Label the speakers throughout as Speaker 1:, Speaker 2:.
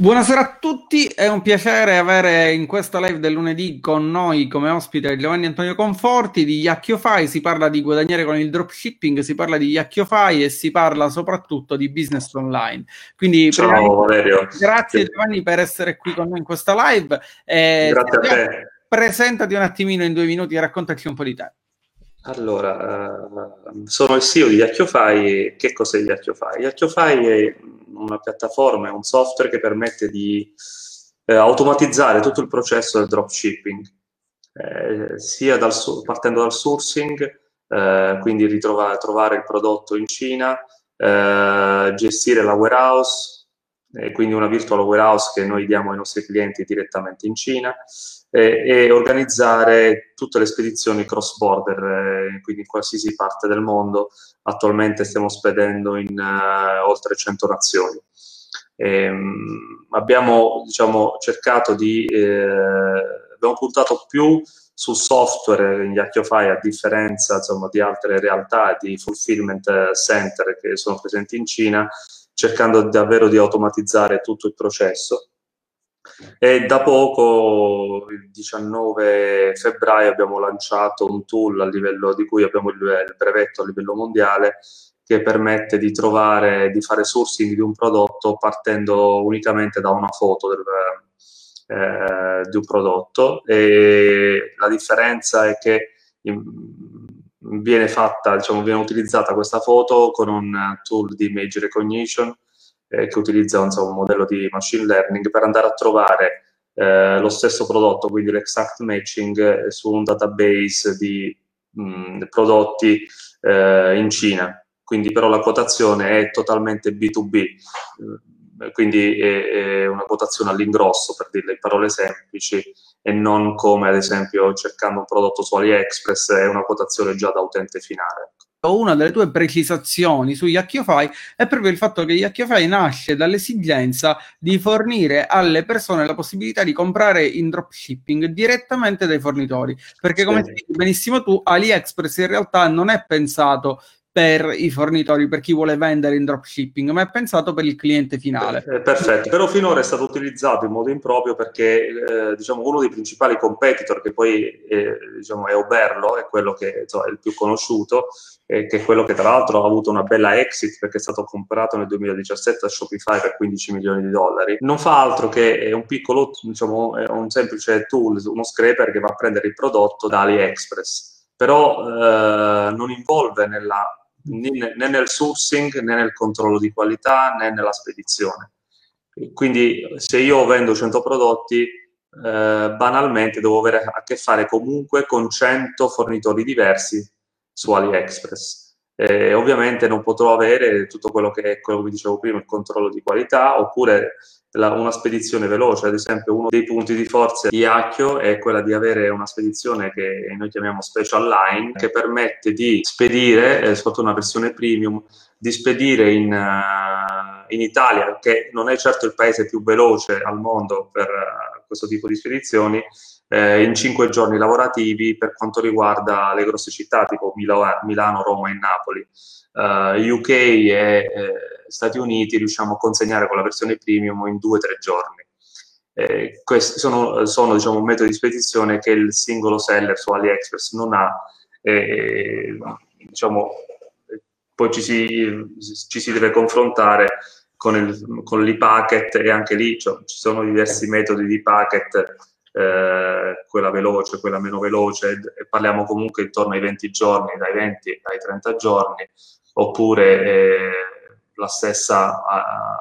Speaker 1: Buonasera a tutti, è un piacere avere in questa live del lunedì con noi come ospite Giovanni Antonio Conforti di Yacchiofy, si parla di guadagnare con il dropshipping, si parla di Yacchiofy e si parla soprattutto di business online. Quindi
Speaker 2: Ciao Valerio.
Speaker 1: Grazie Giovanni per essere qui con noi in questa live.
Speaker 2: Eh, grazie a te.
Speaker 1: Presentati un attimino in due minuti e raccontaci un po' di te.
Speaker 2: Allora, uh, sono il CEO di Yacchiofy. Che cos'è Yacchiofy? Yacchiofy è una piattaforma, è un software che permette di eh, automatizzare tutto il processo del dropshipping, eh, sia dal, partendo dal sourcing, eh, quindi ritrovare, trovare il prodotto in Cina, eh, gestire la warehouse, quindi una virtual warehouse che noi diamo ai nostri clienti direttamente in Cina, e organizzare tutte le spedizioni cross border, eh, quindi in qualsiasi parte del mondo. Attualmente stiamo spedendo in uh, oltre 100 nazioni. E, um, abbiamo diciamo, cercato di, eh, abbiamo puntato più sul software in Yacchiofy a differenza insomma, di altre realtà di fulfillment center che sono presenti in Cina, cercando davvero di automatizzare tutto il processo e da poco, il 19 febbraio, abbiamo lanciato un tool a livello di cui abbiamo il, brevetto a livello mondiale che permette di trovare, di fare sourcing di un prodotto partendo unicamente da una foto del, eh, di un prodotto. E la differenza è che viene fatta, diciamo, viene utilizzata questa foto con un tool di image recognition eh, che utilizza insomma, un modello di machine learning per andare a trovare eh, lo stesso prodotto, quindi l'exact matching eh, su un database di mh, prodotti eh, in Cina. Quindi però la quotazione è totalmente B2B, eh, quindi è, è una quotazione all'ingrosso, per dirle in parole semplici, e non come ad esempio cercando un prodotto su AliExpress, è una quotazione già da utente finale
Speaker 1: una delle tue precisazioni su Yacchiofy è proprio il fatto che Yacchiofy nasce dall'esigenza di fornire alle persone la possibilità di comprare in dropshipping direttamente dai fornitori. Perché, come sì. spieghi benissimo tu, AliExpress in realtà non è pensato per i fornitori, per chi vuole vendere in dropshipping, ma è pensato per il cliente finale.
Speaker 2: Eh, perfetto, però finora è stato utilizzato in modo improprio perché eh, diciamo, uno dei principali competitor, che poi eh, diciamo, è Oberlo, è quello che insomma, è il più conosciuto, che è quello che tra l'altro ha avuto una bella exit perché è stato comprato nel 2017 da Shopify per 15 milioni di dollari, non fa altro che un piccolo, diciamo, un semplice tool, uno scraper che va a prendere il prodotto da AliExpress, però eh, non involve nella né, nel sourcing né nel controllo di qualità né nella spedizione. Quindi se io vendo 100 prodotti, eh, banalmente devo avere a che fare comunque con 100 fornitori diversi su AliExpress. Eh, ovviamente non potrò avere tutto quello che è quello che dicevo prima, il controllo di qualità, oppure la, una spedizione veloce. Ad esempio, uno dei punti di forza di Acchio è quella di avere una spedizione che noi chiamiamo Special Line, che permette di spedire, eh, sotto una versione premium, di spedire in, uh, in, Italia, che non è certo il paese più veloce al mondo per uh, questo tipo di spedizioni, eh, in cinque giorni lavorativi per quanto riguarda le grosse città tipo Milo- Milano, Roma e Napoli. Uh, eh, UK e eh, Stati Uniti riusciamo a consegnare con la versione premium in due o tre giorni. Eh, questi sono, sono diciamo, metodi di spedizione che il singolo seller su AliExpress non ha. Eh, diciamo, poi ci si, ci si, deve confrontare con, il, con l'e-packet e anche lì cioè, ci sono diversi metodi di packet eh, quella veloce, quella meno veloce, parliamo comunque intorno ai 20 giorni, dai 20 ai 30 giorni, oppure eh, la stessa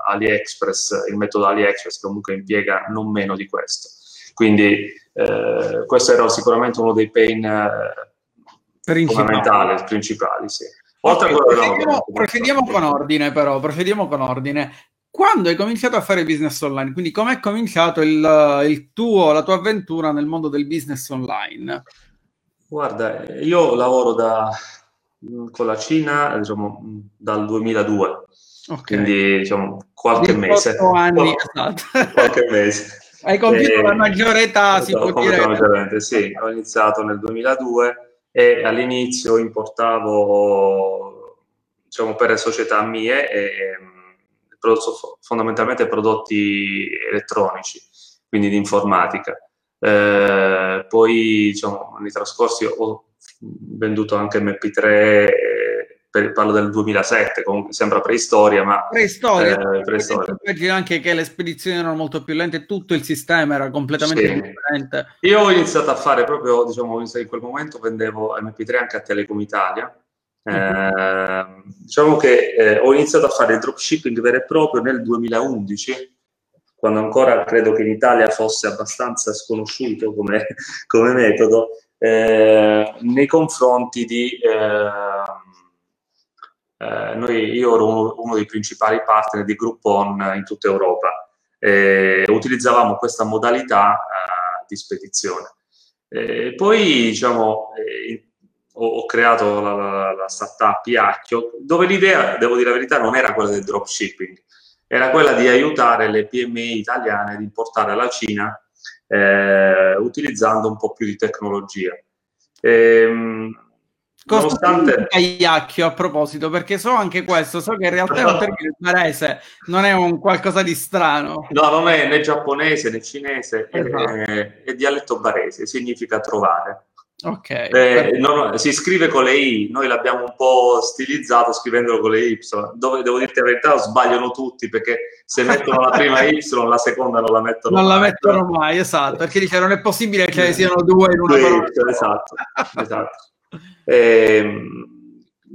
Speaker 2: AliExpress, il metodo AliExpress comunque impiega non meno di questo. Quindi eh, questo era sicuramente uno dei pain eh, fondamentali, principali, sì.
Speaker 1: Oltre okay, procediamo, procediamo con ordine però, procediamo con ordine quando hai cominciato a fare business online? Quindi com'è cominciato il, il tuo, la tua avventura nel mondo del business online?
Speaker 2: Guarda, io lavoro da, con la Cina diciamo, dal 2002, okay. quindi diciamo qualche mese.
Speaker 1: anni, esatto.
Speaker 2: qualche mese.
Speaker 1: Hai compiuto e, la maggiore età, si può dire.
Speaker 2: Maggiormente, sì, ho iniziato nel 2002 e all'inizio importavo diciamo, per società mie e fondamentalmente prodotti elettronici, quindi di informatica. Eh, poi, diciamo, anni trascorsi ho venduto anche MP3 per, parlo del 2007, comunque sembra preistoria, ma...
Speaker 1: Preistoria, eh, preistoria. immagino anche che le spedizioni erano molto più lente, tutto il sistema era completamente sì. differente.
Speaker 2: Io ho iniziato a fare proprio, diciamo, in quel momento vendevo MP3 anche a Telecom Italia, eh, diciamo che eh, ho iniziato a fare il dropshipping vero e proprio nel 2011, quando ancora credo che in Italia fosse abbastanza sconosciuto come, come metodo, eh, nei confronti di... Eh, eh, noi, io ero uno, uno, dei principali partner di Groupon in tutta Europa e utilizzavamo questa modalità uh, di spedizione. E poi, diciamo, eh, ho, ho, creato la, la, la, startup Iacchio, dove l'idea, devo dire la verità, non era quella del dropshipping, era quella di aiutare le PMI italiane ad importare alla Cina eh, utilizzando un po' più di tecnologia. Ehm,
Speaker 1: Nonostante... Cagliacchio a proposito, perché so anche questo, so che in realtà è un termine barese, non è un qualcosa di strano.
Speaker 2: No, non è né giapponese né cinese, esatto. è, è, dialetto barese, significa trovare.
Speaker 1: Ok.
Speaker 2: Eh, no, si scrive con le I, noi l'abbiamo un po' stilizzato scrivendolo con le Y, dove devo dirti la verità sbagliano tutti perché se mettono la prima Y la seconda non la mettono
Speaker 1: non mai. Non la mettono mai, esatto, perché dice non è possibile che ce ne siano due in una parola.
Speaker 2: Esatto, esatto. E, ehm,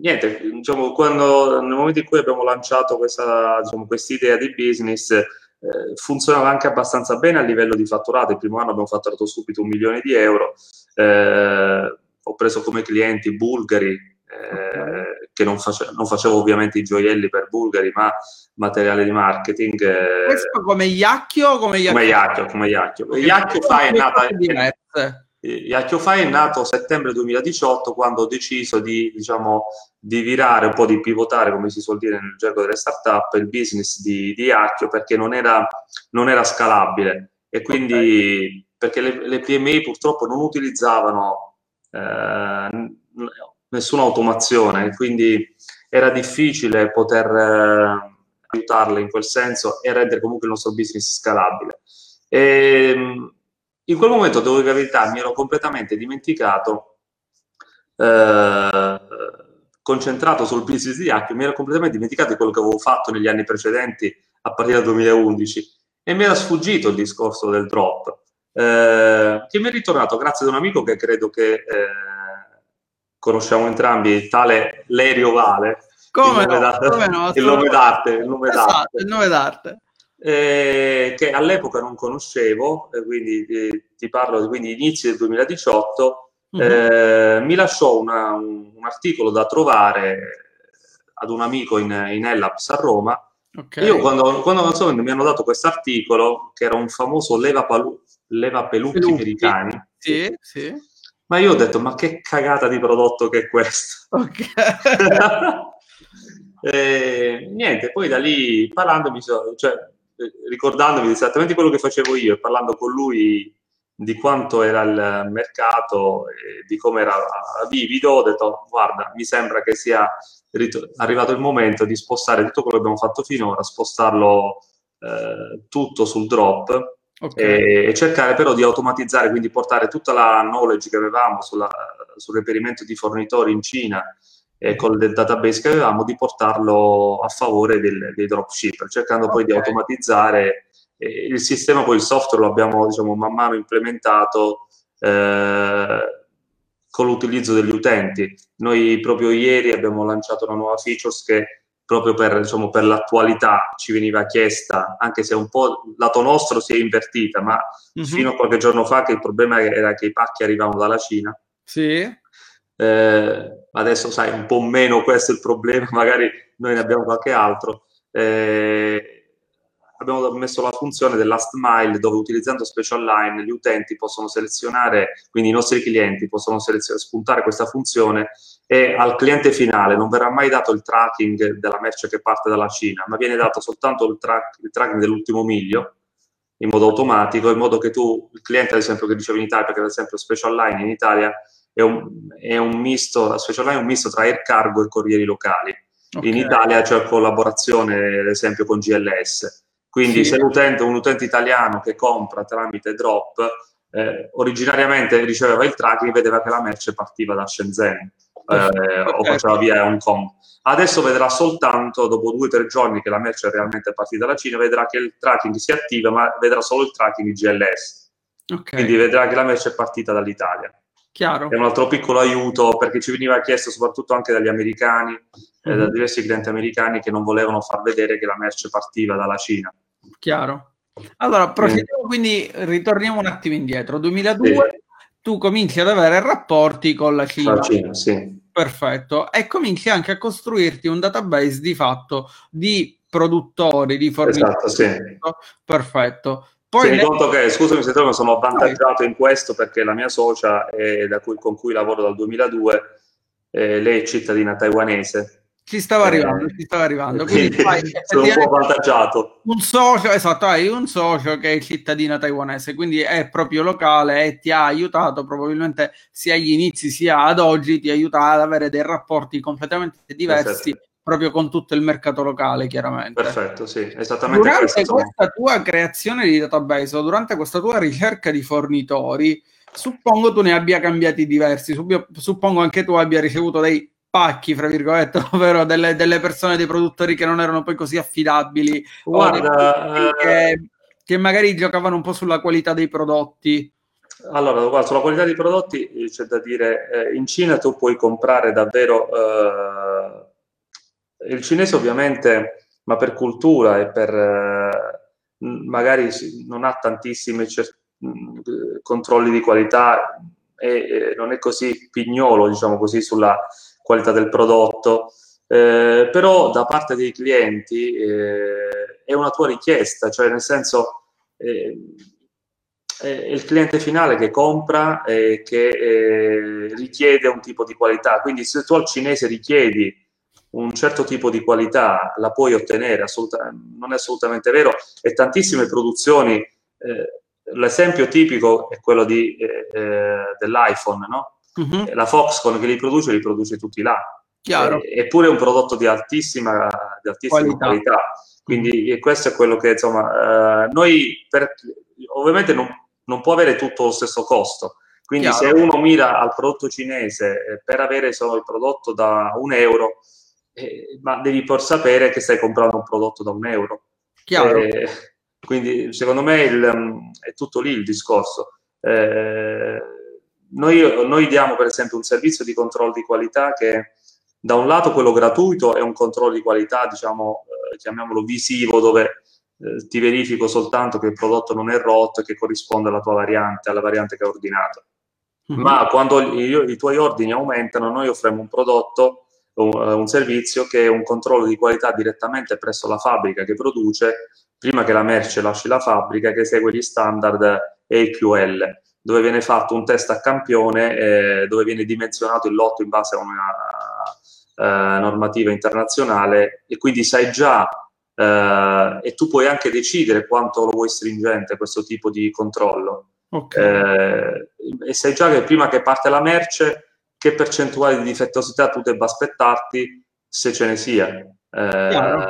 Speaker 2: niente, diciamo, quando, nel momento in cui abbiamo lanciato questa diciamo, idea di business, eh, funzionava anche abbastanza bene a livello di fatturato. Il primo anno abbiamo fatturato subito un milione di euro. Eh, ho preso come clienti bulgari, eh, che non, face- non, facevo ovviamente i gioielli per bulgari, ma materiale di marketing.
Speaker 1: Eh, Questo come Iacchio o come Iacchio?
Speaker 2: Come Iacchio, come Iacchio. Iacchio fa è nata... Iacchiofai è nato a settembre 2018 quando ho deciso di, diciamo, di virare un po', di pivotare, come si suol dire nel gergo delle startup, il business di, di Iacchio perché non era, non era scalabile e quindi okay. perché le, le, PMI purtroppo non utilizzavano eh, nessuna automazione quindi era difficile poter eh, aiutarle in quel senso e rendere comunque il nostro business scalabile. E, ehm, in quel momento, devo dire la verità, mi ero completamente dimenticato, eh, concentrato sul business di Hack, mi ero completamente dimenticato di quello che avevo fatto negli anni precedenti, a partire dal 2011, e mi era sfuggito il discorso del drop, eh, che mi è ritornato grazie ad un amico che credo che eh, conosciamo entrambi, tale Lerio Vale.
Speaker 1: Come il nome, no, come
Speaker 2: no, il nome d'arte. Il nome
Speaker 1: esatto, d'arte. Il nome d'arte
Speaker 2: eh, che all'epoca non conoscevo, eh, quindi eh, ti parlo di quindi inizi del 2018, uh-huh. Mhm. Eh, mi lasciò una, un, un, articolo da trovare ad un amico in, in Ellabs a Roma. Okay. Io quando, quando so, mi hanno dato questo articolo, che era un famoso leva, palu, leva pelucchi, pelucchi per i cani,
Speaker 1: sì, sì.
Speaker 2: ma io ho detto, ma che cagata di prodotto che è questo?
Speaker 1: Okay.
Speaker 2: eh, niente, poi da lì parlandomi, cioè, ricordandomi esattamente quello che facevo io e parlando con lui di quanto era il mercato e di come era vivido, ho detto guarda, mi sembra che sia arrivato il momento di spostare tutto quello che abbiamo fatto finora, spostarlo eh, tutto sul drop okay. e, e, cercare però di automatizzare, quindi portare tutta la knowledge che avevamo sulla, sul reperimento di fornitori in Cina eh, con il database che avevamo di portarlo a favore del, dei dropshipper, cercando okay. poi di automatizzare eh, il sistema, poi il software lo abbiamo diciamo, man mano implementato eh, con l'utilizzo degli utenti. Noi proprio ieri abbiamo lanciato una nuova feature che proprio per, diciamo, per l'attualità ci veniva chiesta, anche se un po' lato nostro si è invertita, ma mm-hmm. fino a qualche giorno fa che il problema era che i pacchi arrivavano dalla Cina.
Speaker 1: Sì.
Speaker 2: Eh, adesso sai un po' meno questo è il problema, magari noi ne abbiamo qualche altro. Eh, abbiamo messo la funzione del last mile dove utilizzando Special Line gli utenti possono selezionare, quindi i nostri clienti possono spuntare questa funzione e al cliente finale non verrà mai dato il tracking della merce che parte dalla Cina, ma viene dato soltanto il, tra- il tracking dell'ultimo miglio in modo automatico, in modo che tu, il cliente ad esempio che riceve in Italia, perché ad esempio Special Line in Italia è un, è un misto, la Special Line è un misto tra air cargo e corrieri locali. Okay. In Italia c'è collaborazione, ad esempio, con GLS. Quindi sì. se l'utente, un utente italiano che compra tramite Drop, eh, originariamente riceveva il tracking, vedeva che la merce partiva da Shenzhen eh, o faceva via Hong Kong. Adesso vedrà soltanto dopo due o tre giorni che la merce è realmente partita dalla Cina, vedrà che il tracking si attiva, ma vedrà solo il tracking di GLS. Okay. Quindi vedrà che la merce è partita dall'Italia.
Speaker 1: Chiaro.
Speaker 2: È un altro piccolo aiuto perché ci veniva chiesto soprattutto anche dagli americani, mm-hmm. eh, da mhm. diversi clienti americani che non volevano far vedere che la merce partiva dalla Cina.
Speaker 1: Chiaro. Allora, procediamo, quindi ritorniamo un attimo indietro. 2002, sì. tu cominci ad avere rapporti con la Cina. La
Speaker 2: Cina, sì.
Speaker 1: Perfetto. E cominci anche a costruirti un database di fatto di produttori, di fornitori. Esatto, sì. Perfetto.
Speaker 2: Poi Tieni conto che, scusami se trovo, sono avvantaggiato in questo perché la mia socia, cui, con cui lavoro dal 2002, eh, lei è cittadina taiwanese.
Speaker 1: Ci stava arrivando, eh, ci stava arrivando. Quindi
Speaker 2: fai, sono un po' avvantaggiato.
Speaker 1: Un socio, esatto, hai un socio che è cittadina taiwanese, quindi è proprio locale e ti ha aiutato probabilmente sia agli inizi sia ad oggi, ti aiuta ad avere dei rapporti completamente diversi. Esatto proprio con tutto il mercato locale, chiaramente.
Speaker 2: Perfetto, sì, esattamente.
Speaker 1: Durante questa tua creazione di database o durante questa tua ricerca di fornitori, suppongo tu ne abbia cambiati diversi, suppongo anche tu abbia ricevuto dei pacchi, fra virgolette, ovvero delle, delle persone, dei produttori che non erano poi così affidabili, Guarda, che, eh, che magari giocavano un po' sulla qualità dei prodotti.
Speaker 2: Allora, guarda, sulla qualità dei prodotti eh, c'è da dire, eh, in Cina tu puoi comprare davvero eh, il cinese ovviamente, ma per cultura e per eh, magari non ha tantissimi cer- controlli di qualità e, e, non è così pignolo, diciamo così, sulla qualità del prodotto. Eh, però da parte dei clienti eh, è una tua richiesta, cioè nel senso eh, è il cliente finale che compra e che eh, richiede un tipo di qualità. Quindi se tu al cinese richiedi un certo tipo di qualità la puoi ottenere, non è assolutamente vero, e tantissime produzioni, eh, l'esempio tipico è quello di, eh, eh dell'iPhone, no? Uh-huh. La Foxconn che li produce, li produce tutti là.
Speaker 1: Chiaro.
Speaker 2: eppure è un prodotto di altissima, di altissima qualità. qualità. Quindi uh-huh. questo è quello che, insomma, eh, noi per, ovviamente non, non può avere tutto lo stesso costo, quindi Chiaro. se uno mira al prodotto cinese eh, per avere solo il prodotto da un euro, eh, ma devi pur sapere che stai comprando un prodotto da un euro.
Speaker 1: Chiaro. Eh,
Speaker 2: quindi secondo me il, mm, è tutto lì il discorso. Eh, noi, noi, diamo per esempio un servizio di controllo di qualità che da un lato quello gratuito è un controllo di qualità, diciamo, eh, chiamiamolo visivo, dove eh, ti verifico soltanto che il prodotto non è rotto e che corrisponde alla tua variante, alla variante che hai ordinato. Mm-hmm. Ma quando i, i tuoi ordini aumentano, noi offriamo un prodotto un, eh, un servizio che è un controllo di qualità direttamente presso la fabbrica che produce prima che la merce lasci la fabbrica che segue gli standard AQL dove viene fatto un test a campione eh, dove viene dimensionato il lotto in base a una eh, normativa internazionale e quindi sai già eh, e tu puoi anche decidere quanto lo vuoi stringente questo tipo di controllo okay. Eh, e sai già che prima che parte la merce che percentuale di difettosità tu debba aspettarti se ce ne sia. Eh,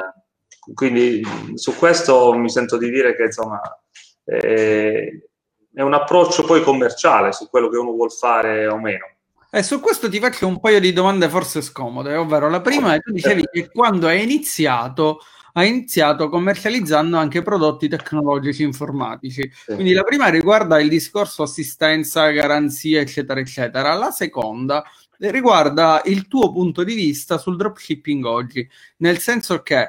Speaker 2: quindi su questo mi sento di dire che insomma eh, è un approccio poi commerciale su quello che uno vuol fare o meno.
Speaker 1: E su questo ti faccio un paio di domande forse scomode, ovvero la prima è tu dicevi che quando hai iniziato ha iniziato commercializzando anche prodotti tecnologici informatici. Sì. Quindi la prima riguarda il discorso assistenza, garanzia, eccetera, eccetera. La seconda riguarda il tuo punto di vista sul dropshipping oggi, nel senso che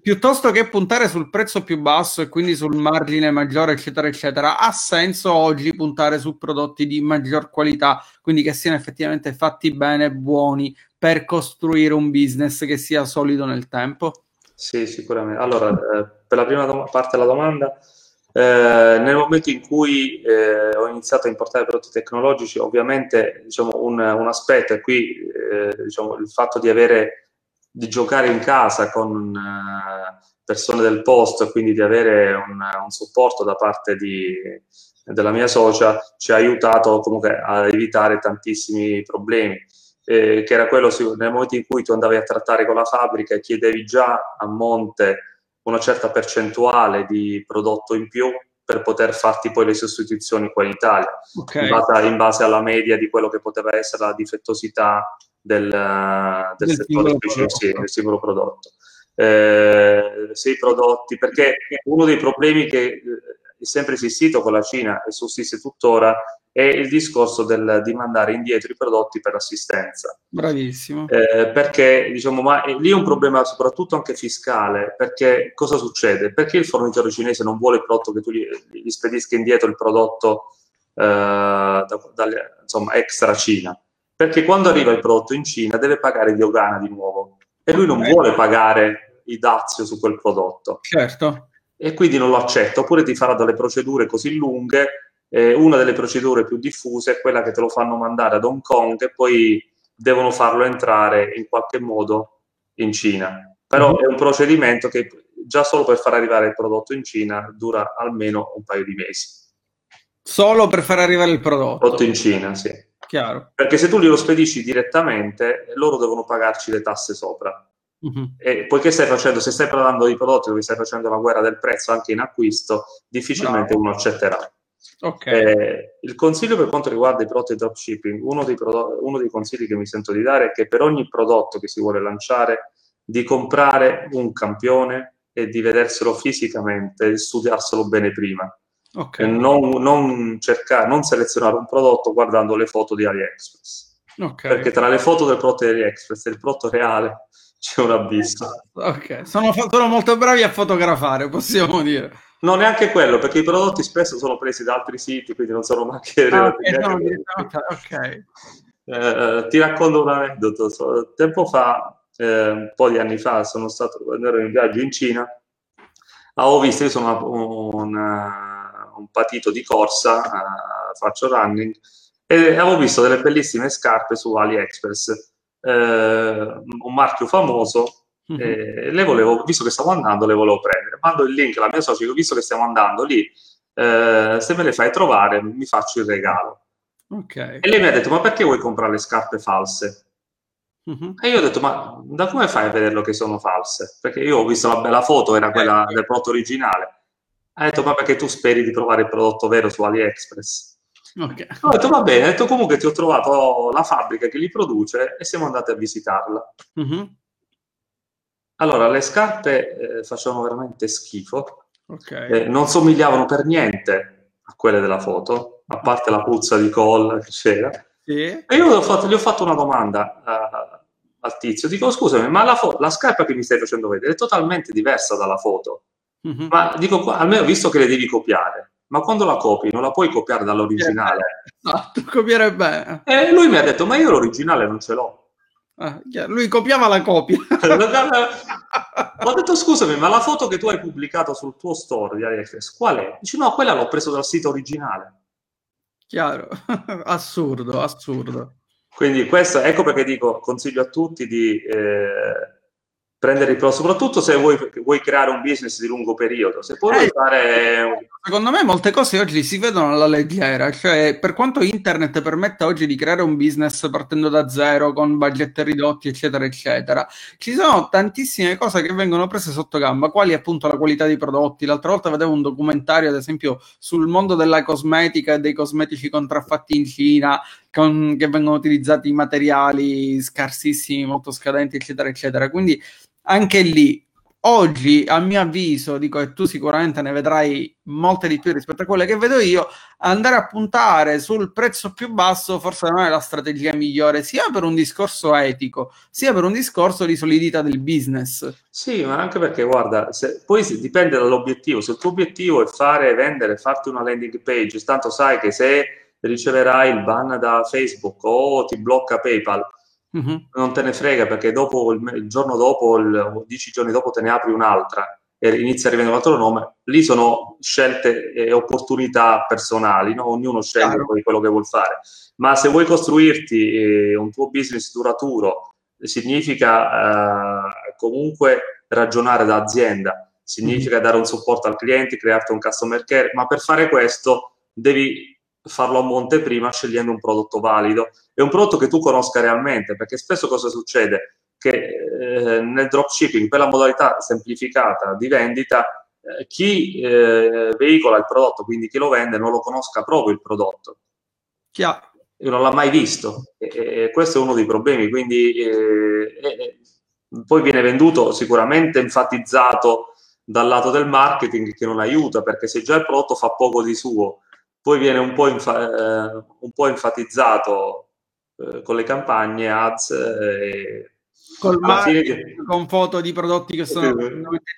Speaker 1: piuttosto che puntare sul prezzo più basso e quindi sul margine maggiore, eccetera, eccetera, ha senso oggi puntare su prodotti di maggior qualità, quindi che siano effettivamente fatti bene, buoni, per costruire un business che sia solido nel tempo?
Speaker 2: Sì, sicuramente. Allora, eh, per la prima parte della domanda, eh, nel momento in cui eh, ho iniziato a importare prodotti tecnologici, ovviamente diciamo, un, un aspetto è qui eh, diciamo, il fatto di avere di giocare in casa con uh, persone del posto quindi di avere un, un supporto da parte di, della mia socia ci ha aiutato comunque a evitare tantissimi problemi eh, che era quello nel momento in cui tu andavi a trattare con la fabbrica e chiedevi già a monte una certa percentuale di prodotto in più per poter farti poi le sostituzioni qua in Italia, okay. in, base, in, base, alla media di quello che poteva essere la difettosità del, del, del settore specifico, del singolo prodotto. Eh, se i prodotti, perché uno dei problemi che eh, è sempre esistito con la Cina e sussiste tuttora è il discorso del, di mandare indietro i prodotti per assistenza.
Speaker 1: Bravissimo.
Speaker 2: Eh, perché, diciamo, ma lì è un problema soprattutto anche fiscale, perché cosa succede? Perché il fornitore cinese non vuole il prodotto che tu gli, gli spedisca indietro il prodotto eh, da, dalle, insomma, extra Cina? Perché quando arriva il prodotto in Cina deve pagare dogana di nuovo e lui non vuole pagare i dazio su quel prodotto.
Speaker 1: Certo.
Speaker 2: E quindi non lo accetta, oppure ti farà delle procedure così lunghe eh, una delle procedure più diffuse è quella che te lo fanno mandare ad Hong Kong e poi devono farlo entrare in qualche modo in Cina. Però mm-hmm. è un procedimento che già solo per far arrivare il prodotto in Cina dura almeno un paio di mesi.
Speaker 1: Solo per far arrivare il prodotto?
Speaker 2: Prodotto in Cina, sì.
Speaker 1: Chiaro.
Speaker 2: Perché se tu glielo spedisci direttamente, loro devono pagarci le tasse sopra. Mm-hmm. E poiché stai facendo, se stai parlando di prodotti dove stai facendo la guerra del prezzo anche in acquisto, difficilmente Bravo. uno accetterà.
Speaker 1: Okay.
Speaker 2: Eh, il consiglio per quanto riguarda i prodotti dropshipping, uno dei, prodotti, uno dei consigli che mi sento di dare è che per ogni prodotto che si vuole lanciare, di comprare un campione e di vederselo fisicamente, di studiarselo bene prima. Okay. Non, non, cercare, non selezionare un prodotto guardando le foto di AliExpress. Okay. Perché tra le foto del prodotto di AliExpress e il prodotto reale c'è un abisso.
Speaker 1: Ok, sono, sono molto bravi a fotografare, possiamo dire.
Speaker 2: No, neanche quello, perché i prodotti spesso sono presi da altri siti, quindi non sono neanche... Ah, okay, no, okay. Eh, ti racconto un aneddoto. Tempo fa, eh, un po' di anni fa, sono stato, ero in viaggio in Cina, avevo visto, io sono un, un patito di corsa, uh, faccio running, e avevo visto delle bellissime scarpe su AliExpress, eh, un marchio famoso, Mm-hmm. le volevo, visto che stavo andando, le volevo prendere. Mando il link alla mia socia, visto che stiamo andando lì, eh, se me le fai trovare, mi faccio il regalo.
Speaker 1: Okay.
Speaker 2: E lei mi ha detto: Ma perché vuoi comprare le scarpe false? Mm-hmm. E io ho detto: Ma da come fai a vederlo che sono false? Perché io ho visto la bella foto, era quella eh. del prodotto originale. Ha detto: Ma perché tu speri di trovare il prodotto vero su AliExpress? Okay. Ho detto: Va bene, ho detto comunque ti ho trovato la fabbrica che li produce e siamo andati a visitarla. Mm-hmm. Allora, le scarpe eh, facevano veramente schifo, okay. eh, non somigliavano per niente a quelle della foto, a parte la puzza di colla che c'era. Sì. E io gli ho, fatto, gli ho fatto una domanda uh, al tizio, dico scusami, ma la, fo- la, scarpa che mi stai facendo vedere è totalmente diversa dalla foto. Mm-hmm. Ma dico, almeno visto che le devi copiare, ma quando la copi non la puoi copiare dall'originale.
Speaker 1: Esatto, copiare bene.
Speaker 2: E lui mi ha detto, ma io l'originale non ce l'ho.
Speaker 1: Ah, lui copiava la copia.
Speaker 2: Ho detto scusami, ma la foto che tu hai pubblicato sul tuo store di AliExpress, qual è? Dici no, quella l'ho preso dal sito originale.
Speaker 1: Chiaro, assurdo, assurdo.
Speaker 2: Quindi questo, ecco perché dico, consiglio a tutti di eh, prendere il pro, soprattutto se vuoi, vuoi, creare un business di lungo periodo. Se poi eh, fare...
Speaker 1: Secondo me molte cose oggi si vedono alla leggera, cioè per quanto internet permette oggi di creare un business partendo da zero, con budget ridotti, eccetera, eccetera, ci sono tantissime cose che vengono prese sotto gamba, quali appunto la qualità dei prodotti. L'altra volta vedevo un documentario, ad esempio, sul mondo della cosmetica e dei cosmetici contraffatti in Cina, con, che vengono utilizzati materiali scarsissimi, molto scadenti, eccetera, eccetera. Quindi anche lì oggi a mio avviso dico e tu sicuramente ne vedrai molte di più rispetto a quelle che vedo io andare a puntare sul prezzo più basso forse non è la strategia migliore sia per un discorso etico sia per un discorso di solidità del business.
Speaker 2: Sì ma anche perché guarda se, poi dipende dall'obiettivo. Se il tuo obiettivo è fare vendere farti una landing page tanto sai che se riceverai il ban da Facebook o ti blocca PayPal mm-hmm. non te ne frega perché dopo il, giorno dopo, il, dieci giorni dopo te ne apri un'altra e inizia a rivendere un altro nome, lì sono scelte e opportunità personali, no? ognuno sceglie poi quello che vuol fare. Ma se vuoi costruirti eh, un tuo business duraturo, significa eh, comunque ragionare da azienda, significa mm-hmm. dare un supporto al cliente, crearti un customer care, ma per fare questo devi farlo a monte prima scegliendo un prodotto valido e un prodotto che tu conosca realmente, perché spesso cosa succede? Che eh, nel dropshipping, per la modalità semplificata di vendita, eh, chi eh, veicola il prodotto, quindi chi lo vende, non lo conosca proprio il prodotto.
Speaker 1: Chiaro.
Speaker 2: Io non l'ha mai visto e, e, questo è uno dei problemi, quindi eh, poi viene venduto sicuramente enfatizzato dal lato del marketing che non aiuta perché se già il prodotto fa poco di suo poi viene un po', infa- eh, un po enfatizzato eh, con le campagne ads
Speaker 1: eh, Col fine, con foto di prodotti che sono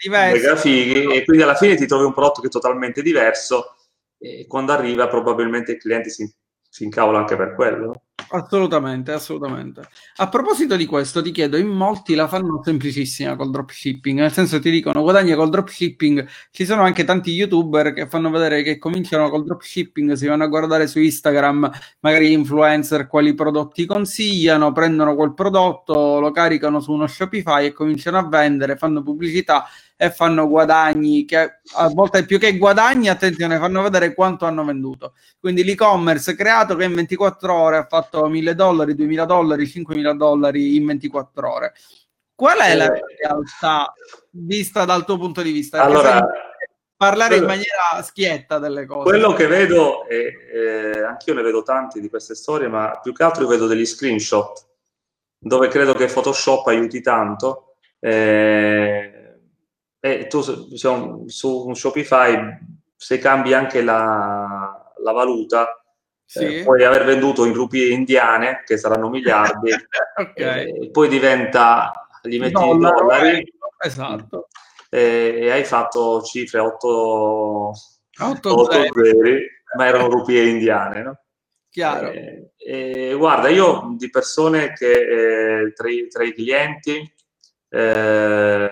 Speaker 2: diversi. Fighi, e quindi alla fine ti trovi un prodotto che è totalmente diverso e quando arriva probabilmente il cliente si, si incavola anche per quello?
Speaker 1: Assolutamente, assolutamente. A proposito di questo, ti chiedo, in molti la fanno semplicissima col dropshipping, nel senso ti dicono guadagna col dropshipping, ci sono anche tanti youtuber che fanno vedere che cominciano col dropshipping, si vanno a guardare su Instagram, magari influencer quali prodotti consigliano, prendono quel prodotto, lo caricano su uno Shopify e cominciano a vendere, fanno pubblicità e fanno guadagni che a volte più che guadagni, attenzione, fanno vedere quanto hanno venduto. Quindi l'e-commerce creato che in 24 ore ha fatto 1000 dollari, 2000 dollari, 5000 dollari in 24 ore. Qual è la eh. realtà vista dal tuo punto di vista?
Speaker 2: allora,
Speaker 1: parlare quello, in maniera schietta delle cose.
Speaker 2: Quello che vedo, e eh, anch'io ne vedo tanti di queste storie, ma più che altro io vedo degli screenshot dove credo che Photoshop aiuti tanto. Eh, e tu diciamo, su un Shopify, se cambi anche la, la valuta, sì. eh, puoi aver venduto in rupie indiane, che saranno miliardi, okay. e poi diventa, gli metti i dollari,
Speaker 1: eh, esatto.
Speaker 2: e, e, hai fatto cifre 8, 8, 8 zeri, ma erano rupie indiane, no?
Speaker 1: Chiaro.
Speaker 2: Eh, eh, guarda, io di persone che eh, tra, i, tra, i, clienti eh,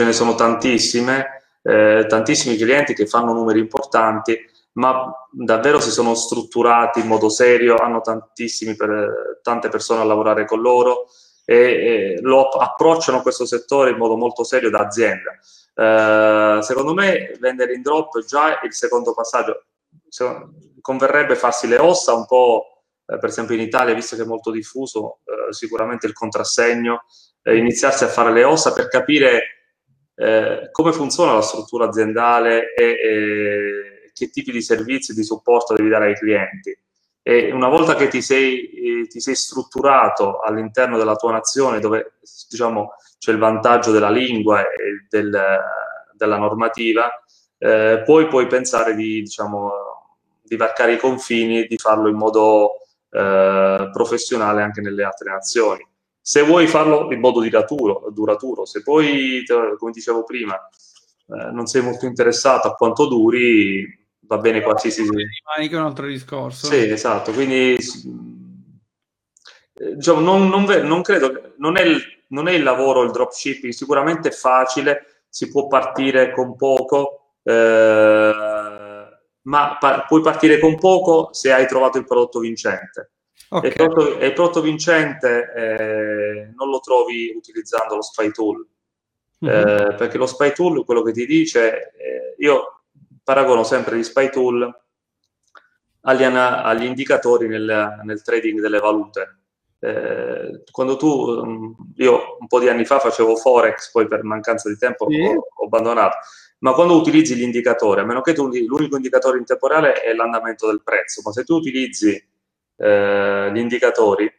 Speaker 2: ce ne sono tantissime, eh, tantissimi clienti che fanno numeri importanti, ma davvero si sono strutturati in modo serio, hanno per, tante persone a lavorare con loro e, e lo approcciano questo settore in modo molto serio da azienda. Eh, secondo me vendere in drop già è il secondo passaggio. Converrebbe farsi le ossa un po', eh, per esempio in Italia, visto che è molto diffuso, eh, sicuramente il contrassegno, eh, iniziarsi a fare le ossa per capire eh, come funziona la struttura aziendale e, e, che tipi di servizi e di supporto devi dare ai clienti. E una volta che ti sei, ti sei strutturato all'interno della tua nazione, dove diciamo, c'è il vantaggio della lingua e del, della normativa, eh, poi puoi pensare di, diciamo, di varcare i confini e di farlo in modo eh, professionale anche nelle altre nazioni. Se vuoi farlo in modo duraturo, duraturo se poi, come dicevo prima, eh, non sei molto interessato a quanto duri, va bene qualsiasi...
Speaker 1: Rimani che è un altro discorso.
Speaker 2: Sì, esatto, quindi eh, diciamo, non, non, non, credo, non è, il, non è il lavoro il dropshipping, sicuramente è facile, si può partire con poco, eh, ma pa- puoi partire con poco se hai trovato il prodotto vincente. Okay. E, prodotto, il prodotto vincente eh, non lo trovi utilizzando lo spy tool, mm-hmm. eh, perché lo spy tool quello che ti dice, eh, io paragono sempre gli spy tool agli, agli indicatori nel, nel, trading delle valute. Eh, quando tu, mm, io un po' di anni fa facevo Forex, poi per mancanza di tempo sì. ho, ho abbandonato, ma quando utilizzi gli indicatori, a meno che tu l'unico indicatore in temporale è l'andamento del prezzo, ma se tu utilizzi eh, gli indicatori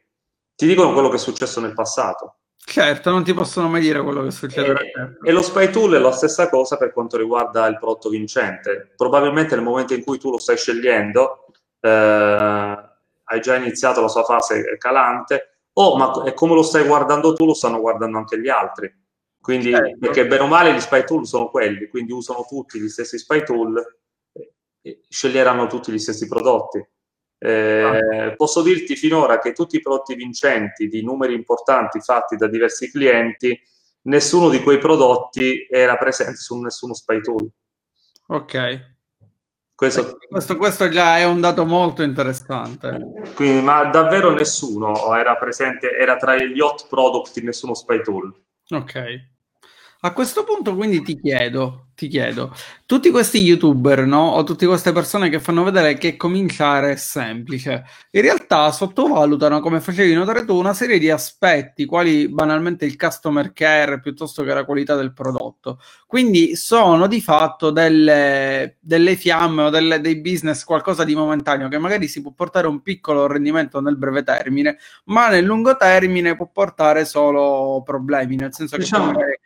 Speaker 2: ti dicono quello che è successo nel passato.
Speaker 1: Certo, non ti possono mai dire quello che succede.
Speaker 2: E, e, lo spy tool è la stessa cosa per quanto riguarda il prodotto vincente. Probabilmente nel momento in cui tu lo stai scegliendo, eh, hai già iniziato la sua fase calante, o ma come lo stai guardando tu, lo stanno guardando anche gli altri. Quindi, certo. perché bene o male gli spy tool sono quelli, quindi usano tutti gli stessi spy tool, sceglieranno tutti gli stessi prodotti. Eh, ah. Posso dirti finora che tutti i prodotti vincenti di numeri importanti fatti da diversi clienti, nessuno di quei prodotti era presente su nessuno spy tool.
Speaker 1: Ok. Questo, questo, questo, già è un dato molto interessante.
Speaker 2: Quindi, ma davvero nessuno era presente, era tra gli hot product in nessuno spy tool.
Speaker 1: Ok. A questo punto quindi ti chiedo, ti chiedo, tutti questi youtuber, no? O tutte queste persone che fanno vedere che cominciare è semplice, in realtà sottovalutano, come facevi notare tu, una serie di aspetti, quali banalmente il customer care piuttosto che la qualità del prodotto. Quindi sono di fatto delle, delle fiamme o delle, dei business, qualcosa di momentaneo, che magari si può portare un piccolo rendimento nel breve termine, ma nel lungo termine può portare solo problemi, nel senso che
Speaker 2: diciamo,
Speaker 1: magari...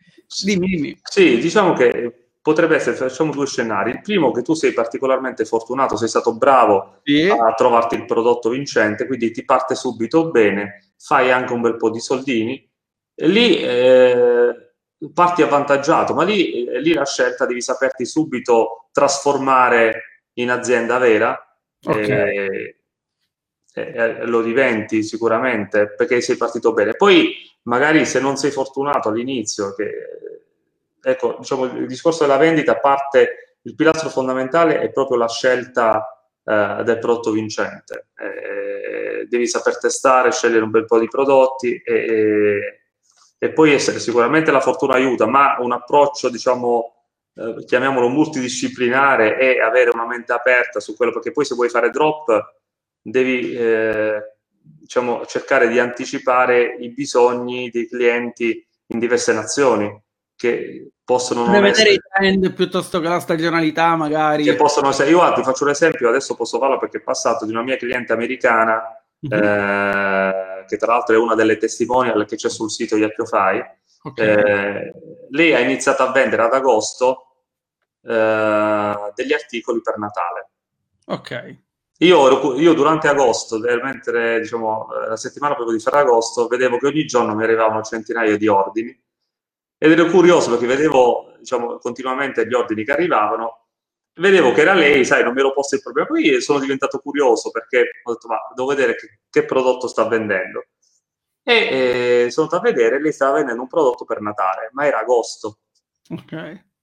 Speaker 2: dimmi, dimmi. Sì, diciamo che potrebbe essere, facciamo due scenari. Il primo, che tu sei particolarmente fortunato, sei stato bravo sì. a trovarti il prodotto vincente, quindi ti parte subito bene, fai anche un bel po' di soldini, e lì eh, parti avvantaggiato, ma lì, eh, lì la scelta devi saperti subito trasformare in azienda vera. Okay. E, lo diventi sicuramente perché sei partito bene. Poi magari se non sei fortunato all'inizio, che ecco, diciamo, il discorso della vendita parte, il pilastro fondamentale è proprio la scelta eh, del prodotto vincente. Eh, devi saper testare, scegliere un bel po' di prodotti e, e, e poi essere, sicuramente la fortuna aiuta, ma un approccio, diciamo, eh, chiamiamolo multidisciplinare e avere una mente aperta su quello, perché poi se vuoi fare drop devi eh, diciamo, cercare di anticipare i bisogni dei clienti in diverse nazioni che possono
Speaker 1: non vedere i trend piuttosto che la stagionalità magari
Speaker 2: che possono essere io ti faccio un esempio adesso posso farlo perché è passato di una mia cliente americana mm-hmm. eh, che tra l'altro è una delle testimonial che c'è sul sito Yakiofy okay. eh, lei ha iniziato a vendere ad agosto eh, degli articoli per Natale
Speaker 1: ok
Speaker 2: io, io, durante agosto, mentre diciamo, la settimana proprio di Ferragosto, vedevo che ogni giorno mi arrivavano centinaia di ordini ed ero curioso perché vedevo diciamo, continuamente gli ordini che arrivavano, vedevo che era lei, sai, non mi ero posto il problema. Poi sono diventato curioso perché ho detto, ma devo vedere che, che prodotto sta vendendo. E eh, sono andato a vedere, lei stava vendendo un prodotto per Natale, ma era agosto.
Speaker 1: Ok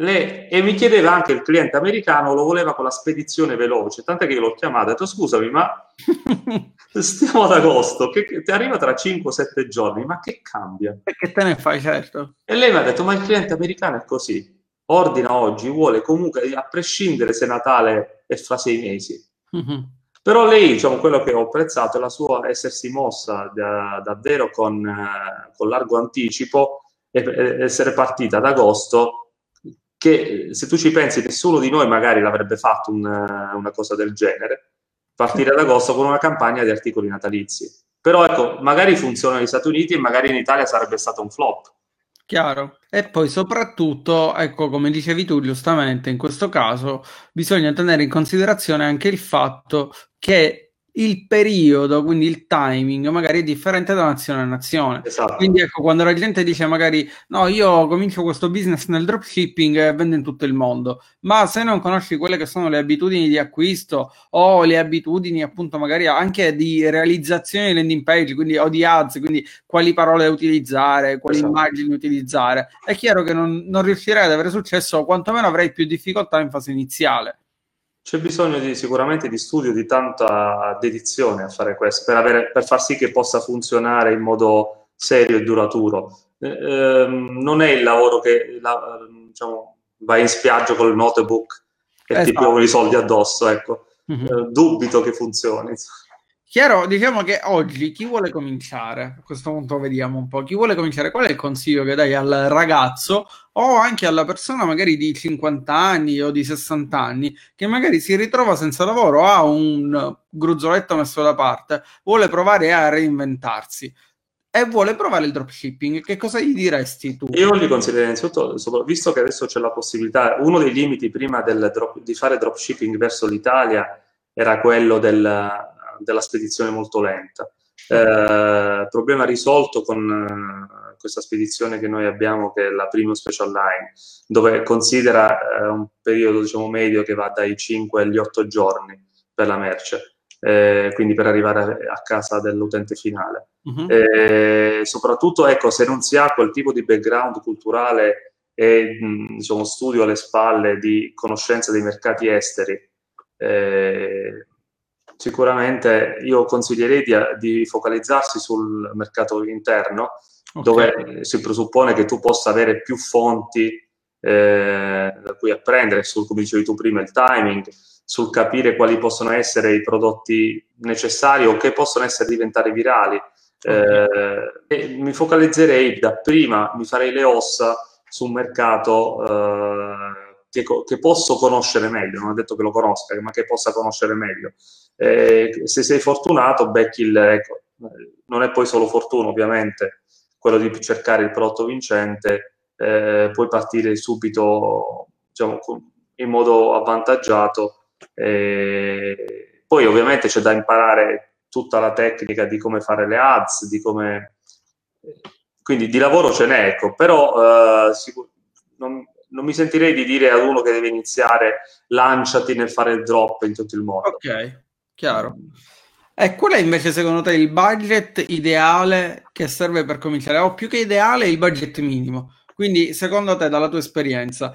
Speaker 2: le, e mi chiedeva anche il cliente americano, lo voleva con la spedizione veloce, tant'è che io l'ho chiamato e ho detto scusami, ma stiamo ad agosto, che, ti arriva tra 5-7 giorni, ma che cambia?
Speaker 1: E che te ne fai, certo?
Speaker 2: E lei mi ha detto, ma il cliente americano è così, ordina oggi, vuole comunque, a prescindere se Natale è fra sei mesi. Mm-hmm. Però lei, diciamo, quello che ho apprezzato è la sua essersi mossa da, davvero con, eh, con largo anticipo e, e essere partita ad agosto che se tu ci pensi nessuno di noi magari l'avrebbe fatto una, una cosa del genere, partire ad agosto con una campagna di articoli natalizi. Però ecco, magari funziona negli Stati Uniti e magari in Italia sarebbe stato un flop.
Speaker 1: Chiaro. E poi soprattutto, ecco, come dicevi tu giustamente, in questo caso bisogna tenere in considerazione anche il fatto che il periodo, quindi il timing, magari è differente da nazione a nazione. Esatto. Quindi ecco, quando la gente dice magari no, io comincio questo business nel dropshipping e vendo in tutto il mondo, ma se non conosci quelle che sono le abitudini di acquisto o le abitudini appunto magari anche di realizzazione di landing page, quindi o di ads, quindi quali parole utilizzare, quali esatto. immagini utilizzare, è chiaro che non, non riuscirai ad avere successo o quantomeno avrai più difficoltà in fase iniziale.
Speaker 2: C'è bisogno di, sicuramente di studio, di tanta dedizione a fare questo, per, avere, per far sì che possa funzionare in modo serio e duraturo. Eh, ehm, non è il lavoro che la, diciamo, vai in spiaggia con il notebook e esatto. ti piovono i soldi addosso, ecco. Mm-hmm. Eh, dubito che funzioni.
Speaker 1: Chiaro, diciamo che oggi chi vuole cominciare, a questo punto vediamo un po', chi vuole cominciare, qual è il consiglio che dai al ragazzo o anche alla persona magari di 50 anni o di 60 anni che magari si ritrova senza lavoro, ha un gruzzoletto messo da parte, vuole provare a reinventarsi e vuole provare il dropshipping, che cosa gli diresti tu?
Speaker 2: Io gli consiglierei innanzitutto, visto che adesso c'è la possibilità, uno dei limiti prima drop, di fare dropshipping verso l'Italia era quello del della spedizione molto lenta. Eh, problema risolto con uh, questa spedizione che noi abbiamo, che è la Primo Special Line, dove considera uh, un periodo diciamo, medio che va dai 5 agli 8 giorni per la merce, eh, quindi per arrivare a casa dell'utente finale. Uh-huh. Eh, soprattutto, ecco, se non si ha quel tipo di background culturale e mh, diciamo, studio alle spalle di conoscenza dei mercati esteri, eh, sicuramente io consiglierei di, di, focalizzarsi sul mercato interno okay. dove si presuppone che tu possa avere più fonti eh, da cui apprendere sul, come dicevi tu prima, il timing, sul capire quali possono essere i prodotti necessari o che possono essere diventare virali. Eh, mi focalizzerei da prima, mi farei le ossa su un mercato eh, che, che, posso conoscere meglio, non ho detto che lo conosca, ma che possa conoscere meglio. Eh, se sei fortunato, becchi il... Ecco, non è poi solo fortuna, ovviamente, quello di cercare il prodotto vincente, eh, puoi partire subito diciamo, in modo avvantaggiato. Eh, poi ovviamente c'è da imparare tutta la tecnica di come fare le ads, di come... Quindi di lavoro ce n'è, ecco, però eh, sicur- non, non, mi sentirei di dire ad uno che deve iniziare lanciati nel fare il drop in tutto il mondo.
Speaker 1: Ok, chiaro. E qual è invece secondo te il budget ideale che serve per cominciare? O più che ideale, il budget minimo. Quindi, secondo te, dalla tua esperienza,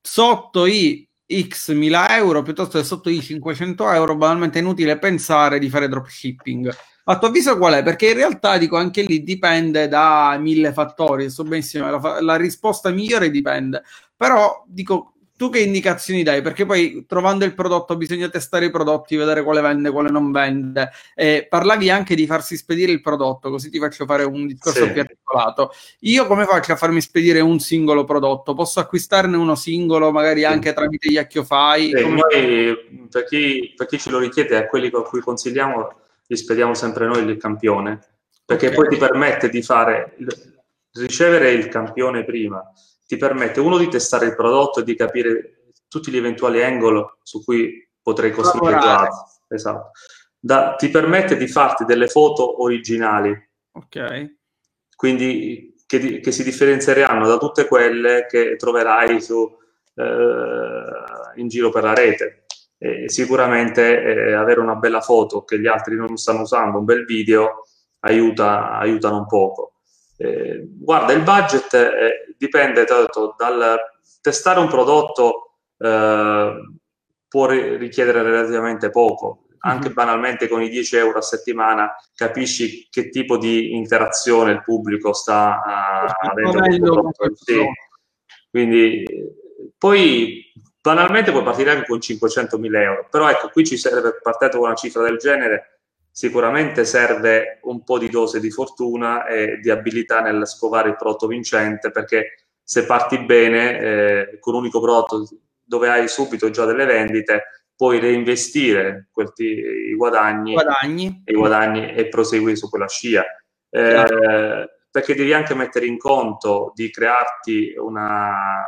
Speaker 1: sotto i X 1000 euro piuttosto che sotto i 500 euro, banalmente è inutile pensare di fare dropshipping. A tuo avviso qual è? Perché in realtà dico anche lì dipende da mille fattori, so benissimo, la, la risposta migliore dipende, però dico tu che indicazioni dai? Perché poi trovando il prodotto bisogna testare i prodotti, vedere quale vende, quale non vende. Eh, parlavi anche di farsi spedire il prodotto, così ti faccio fare un discorso sì. più articolato. Io come faccio a farmi spedire un singolo prodotto? Posso acquistarne uno singolo, magari anche tramite gli Acchiofai?
Speaker 2: Sì, come... noi, per chi, per chi ce lo richiede, a quelli a cui consigliamo, gli spediamo sempre noi il campione, perché okay. poi ti permette di fare ricevere il campione prima ti permette uno di testare il prodotto e di capire tutti gli eventuali angoli su cui potrei costruire già. Esatto. Da, ti permette di farti delle foto originali.
Speaker 1: Ok.
Speaker 2: Quindi che, che si differenzieranno da tutte quelle che troverai su, eh, in giro per la rete. E sicuramente eh, avere una bella foto che gli altri non stanno usando, un bel video, aiuta, aiutano un poco. Eh, guarda, il budget eh, dipende tanto dal testare un prodotto eh, può richiedere relativamente poco. Anche mm-hmm. banalmente con i 10 euro a settimana capisci che tipo di interazione il pubblico sta uh, avendo. Sì. Quindi poi banalmente puoi partire anche con 500.000 euro, però ecco qui ci serve partendo con una cifra del genere sicuramente serve un po' di dose di fortuna e di abilità nel scovare il prodotto vincente perché se parti bene eh, con un unico prodotto dove hai subito già delle vendite puoi reinvestire t- i guadagni, guadagni. I guadagni e proseguire su quella scia eh, perché devi anche mettere in conto di crearti una,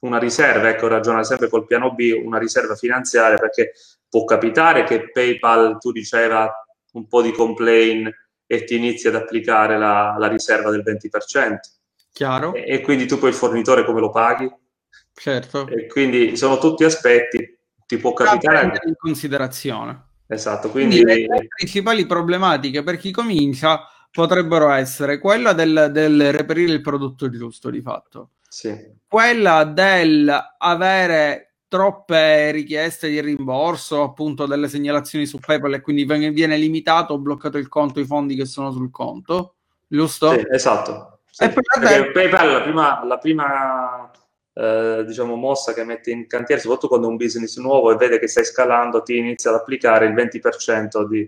Speaker 2: una riserva, ecco, ragionare sempre col piano B, una riserva finanziaria perché può capitare che PayPal tu riceva un po' di complaint e ti inizi ad applicare la, la riserva del 20%.
Speaker 1: Chiaro.
Speaker 2: E, e, quindi tu poi il fornitore come lo paghi?
Speaker 1: Certo.
Speaker 2: E quindi sono tutti aspetti, ti può capitare...
Speaker 1: in considerazione.
Speaker 2: Esatto, quindi... quindi
Speaker 1: le principali problematiche per chi comincia potrebbero essere quella del, del reperire il prodotto giusto, di fatto.
Speaker 2: Sì.
Speaker 1: Quella del avere troppe richieste di rimborso, appunto delle segnalazioni su PayPal e quindi viene limitato o bloccato il conto, i fondi che sono sul conto, giusto?
Speaker 2: Sì, esatto. Sì. Perché PayPal la prima, la prima eh, diciamo, mossa che mette in cantiere, soprattutto quando è un business nuovo e vede che stai scalando, ti inizia ad applicare il 20% di,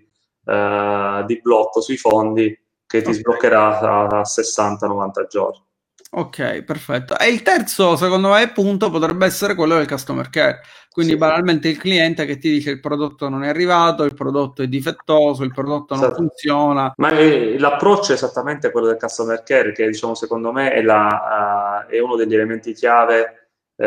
Speaker 2: eh, di blocco sui fondi che ti okay. sbloccherà a 60-90 giorni.
Speaker 1: Ok, perfetto. E il terzo, secondo me, punto potrebbe essere quello del customer care. Quindi, sì. banalmente, il cliente che ti dice il prodotto non è arrivato, il prodotto è difettoso, il prodotto non esatto. funziona.
Speaker 2: Ma è, l'approccio è esattamente quello del customer care, che diciamo, secondo me è, la, uh, è uno degli elementi chiave uh,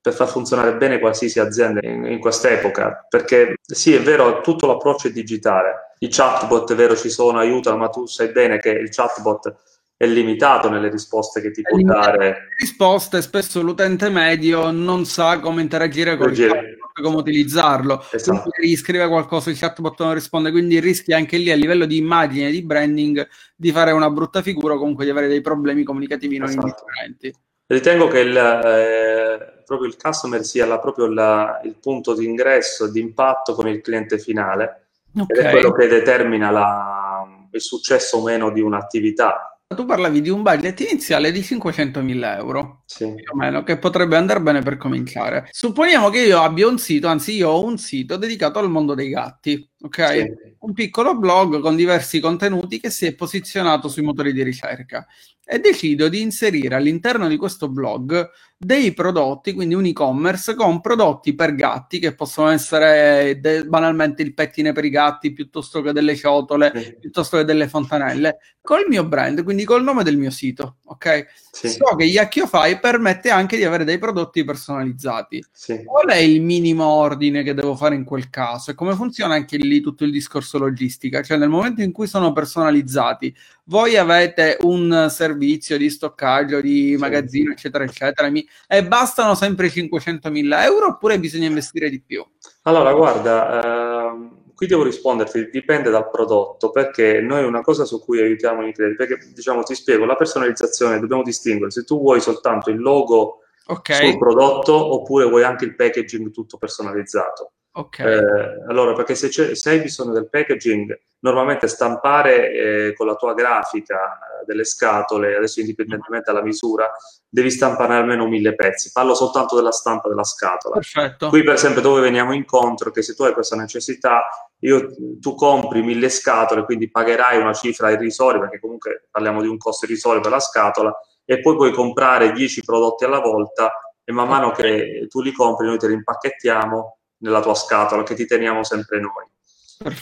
Speaker 2: per far funzionare bene qualsiasi azienda in, in quest'epoca. Perché sì, è vero, tutto l'approccio è digitale. I chatbot, è vero, ci sono, aiutano, ma tu sai bene che il chatbot è limitato nelle risposte che ti può dare.
Speaker 1: Risposte, spesso l'utente medio non sa come interagire con il chatbot, come utilizzarlo. Esatto. Quindi gli scrive qualcosa, il chatbot non risponde, quindi rischi anche lì a livello di immagine, di branding, di fare una brutta figura o comunque di avere dei problemi comunicativi non esatto. indifferenti.
Speaker 2: Ritengo che il, eh, proprio il customer sia la, proprio la, il punto di ingresso, di impatto con il cliente finale, okay. ed è quello che determina la il successo o meno di un'attività.
Speaker 1: Tu parlavi di un budget iniziale di 500.000 euro, sì. più o meno, che potrebbe andare bene per cominciare. Supponiamo che io abbia un sito, anzi io ho un sito dedicato al mondo dei gatti, ok? Sì. Un piccolo blog con diversi contenuti che si è posizionato sui motori di ricerca e decido di inserire all'interno di questo blog dei prodotti, quindi un e-commerce con prodotti per gatti che possono essere de- banalmente il pettine per i gatti piuttosto che delle ciotole, sì. piuttosto che delle fontanelle, col mio brand, quindi col nome del mio sito, ok? Sì. So che Yakkiofy permette anche di avere dei prodotti personalizzati. Sì. Qual è il minimo ordine che devo fare in quel caso e come funziona anche lì tutto il discorso logistica? Cioè nel momento in cui sono personalizzati, voi avete un servizio di stoccaggio, di magazzino, eccetera, eccetera, mi... e bastano sempre 500.000 euro oppure bisogna investire di più?
Speaker 2: Allora, guarda, ehm, qui devo risponderti, dipende dal prodotto, perché noi una cosa su cui aiutiamo i clienti, perché diciamo, ti spiego, la personalizzazione dobbiamo distinguere, se tu vuoi soltanto il logo okay. sul prodotto oppure vuoi anche il packaging tutto personalizzato. Okay. Eh, allora, perché se, se, hai bisogno del packaging, normalmente stampare eh, con la tua grafica eh, delle scatole, adesso indipendentemente dalla misura, devi stampare almeno mille pezzi. Parlo soltanto della stampa della scatola.
Speaker 1: Perfetto.
Speaker 2: Qui, per esempio, dove veniamo incontro, che se tu hai questa necessità, io, tu compri mille scatole, quindi pagherai una cifra irrisoria, perché comunque parliamo di un costo irrisorio per la scatola, e poi puoi comprare 10 prodotti alla volta e man mano che tu li compri noi te li impacchettiamo nella tua scatola che ti teniamo sempre noi.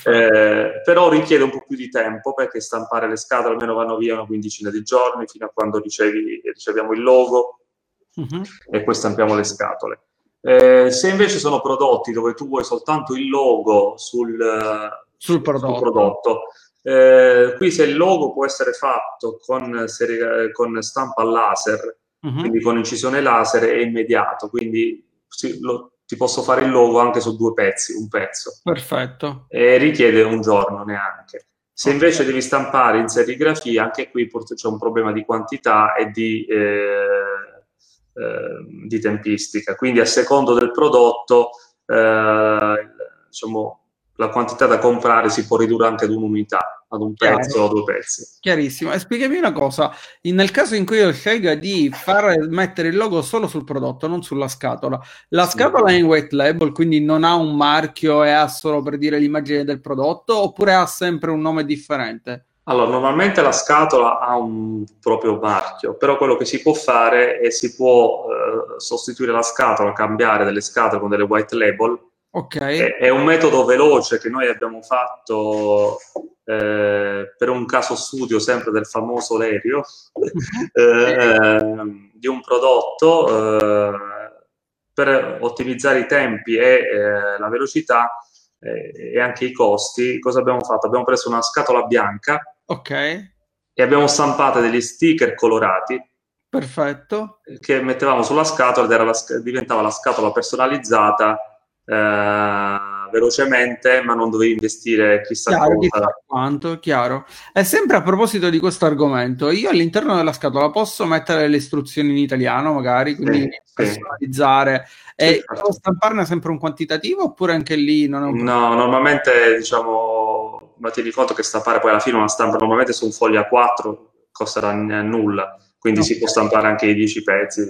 Speaker 2: Eh, però richiede un po' più di tempo perché stampare le scatole almeno vanno via una quindicina di giorni fino a quando ricevi, riceviamo il logo uh-huh. e poi stampiamo le scatole. Eh, se invece sono prodotti dove tu vuoi soltanto il logo sul,
Speaker 1: sul prodotto, sul
Speaker 2: prodotto eh, qui se il logo può essere fatto con, serie, con stampa laser, uh-huh. quindi con incisione laser, è immediato, quindi sì, lo, ti posso fare il logo anche su due pezzi, un pezzo.
Speaker 1: Perfetto.
Speaker 2: E richiede un giorno neanche. Se invece devi stampare in serigrafia, anche qui c'è un problema di quantità e di, eh, eh, di tempistica. Quindi a secondo del prodotto, eh, diciamo, la quantità da comprare si può ridurre anche ad un'unità, ad un pezzo o due pezzi.
Speaker 1: Chiarissimo. E spiegami una cosa, nel caso in cui io scelga di far mettere il logo solo sul prodotto, non sulla scatola, la scatola sì. è in white label, quindi non ha un marchio e ha solo per dire l'immagine del prodotto, oppure ha sempre un nome differente?
Speaker 2: Allora, normalmente la scatola ha un proprio marchio, però quello che si può fare è si può eh, sostituire la scatola, cambiare delle scatole con delle white label
Speaker 1: Okay.
Speaker 2: È, è, un metodo veloce che noi abbiamo fatto eh, per un caso studio sempre del famoso Lerio eh, di un prodotto eh, per ottimizzare i tempi e eh, la velocità eh, e anche i costi. Cosa abbiamo fatto? Abbiamo preso una scatola bianca
Speaker 1: okay.
Speaker 2: e abbiamo stampato degli sticker colorati
Speaker 1: Perfetto.
Speaker 2: che mettevamo sulla scatola ed la, diventava la scatola personalizzata eh, velocemente, ma non dovevi investire chissà
Speaker 1: chiaro, cosa. quanto, chiaro. E sempre a proposito di questo argomento, io all'interno della scatola posso mettere le istruzioni in italiano, magari, quindi sì, personalizzare sì. e sì, certo. stamparne sempre un quantitativo oppure anche lì non è un
Speaker 2: No, normalmente diciamo, ma ti conto che stampare poi alla fine una stampa normalmente su un foglio A4 costerà nulla quindi okay. si può stampare anche i 10 pezzi,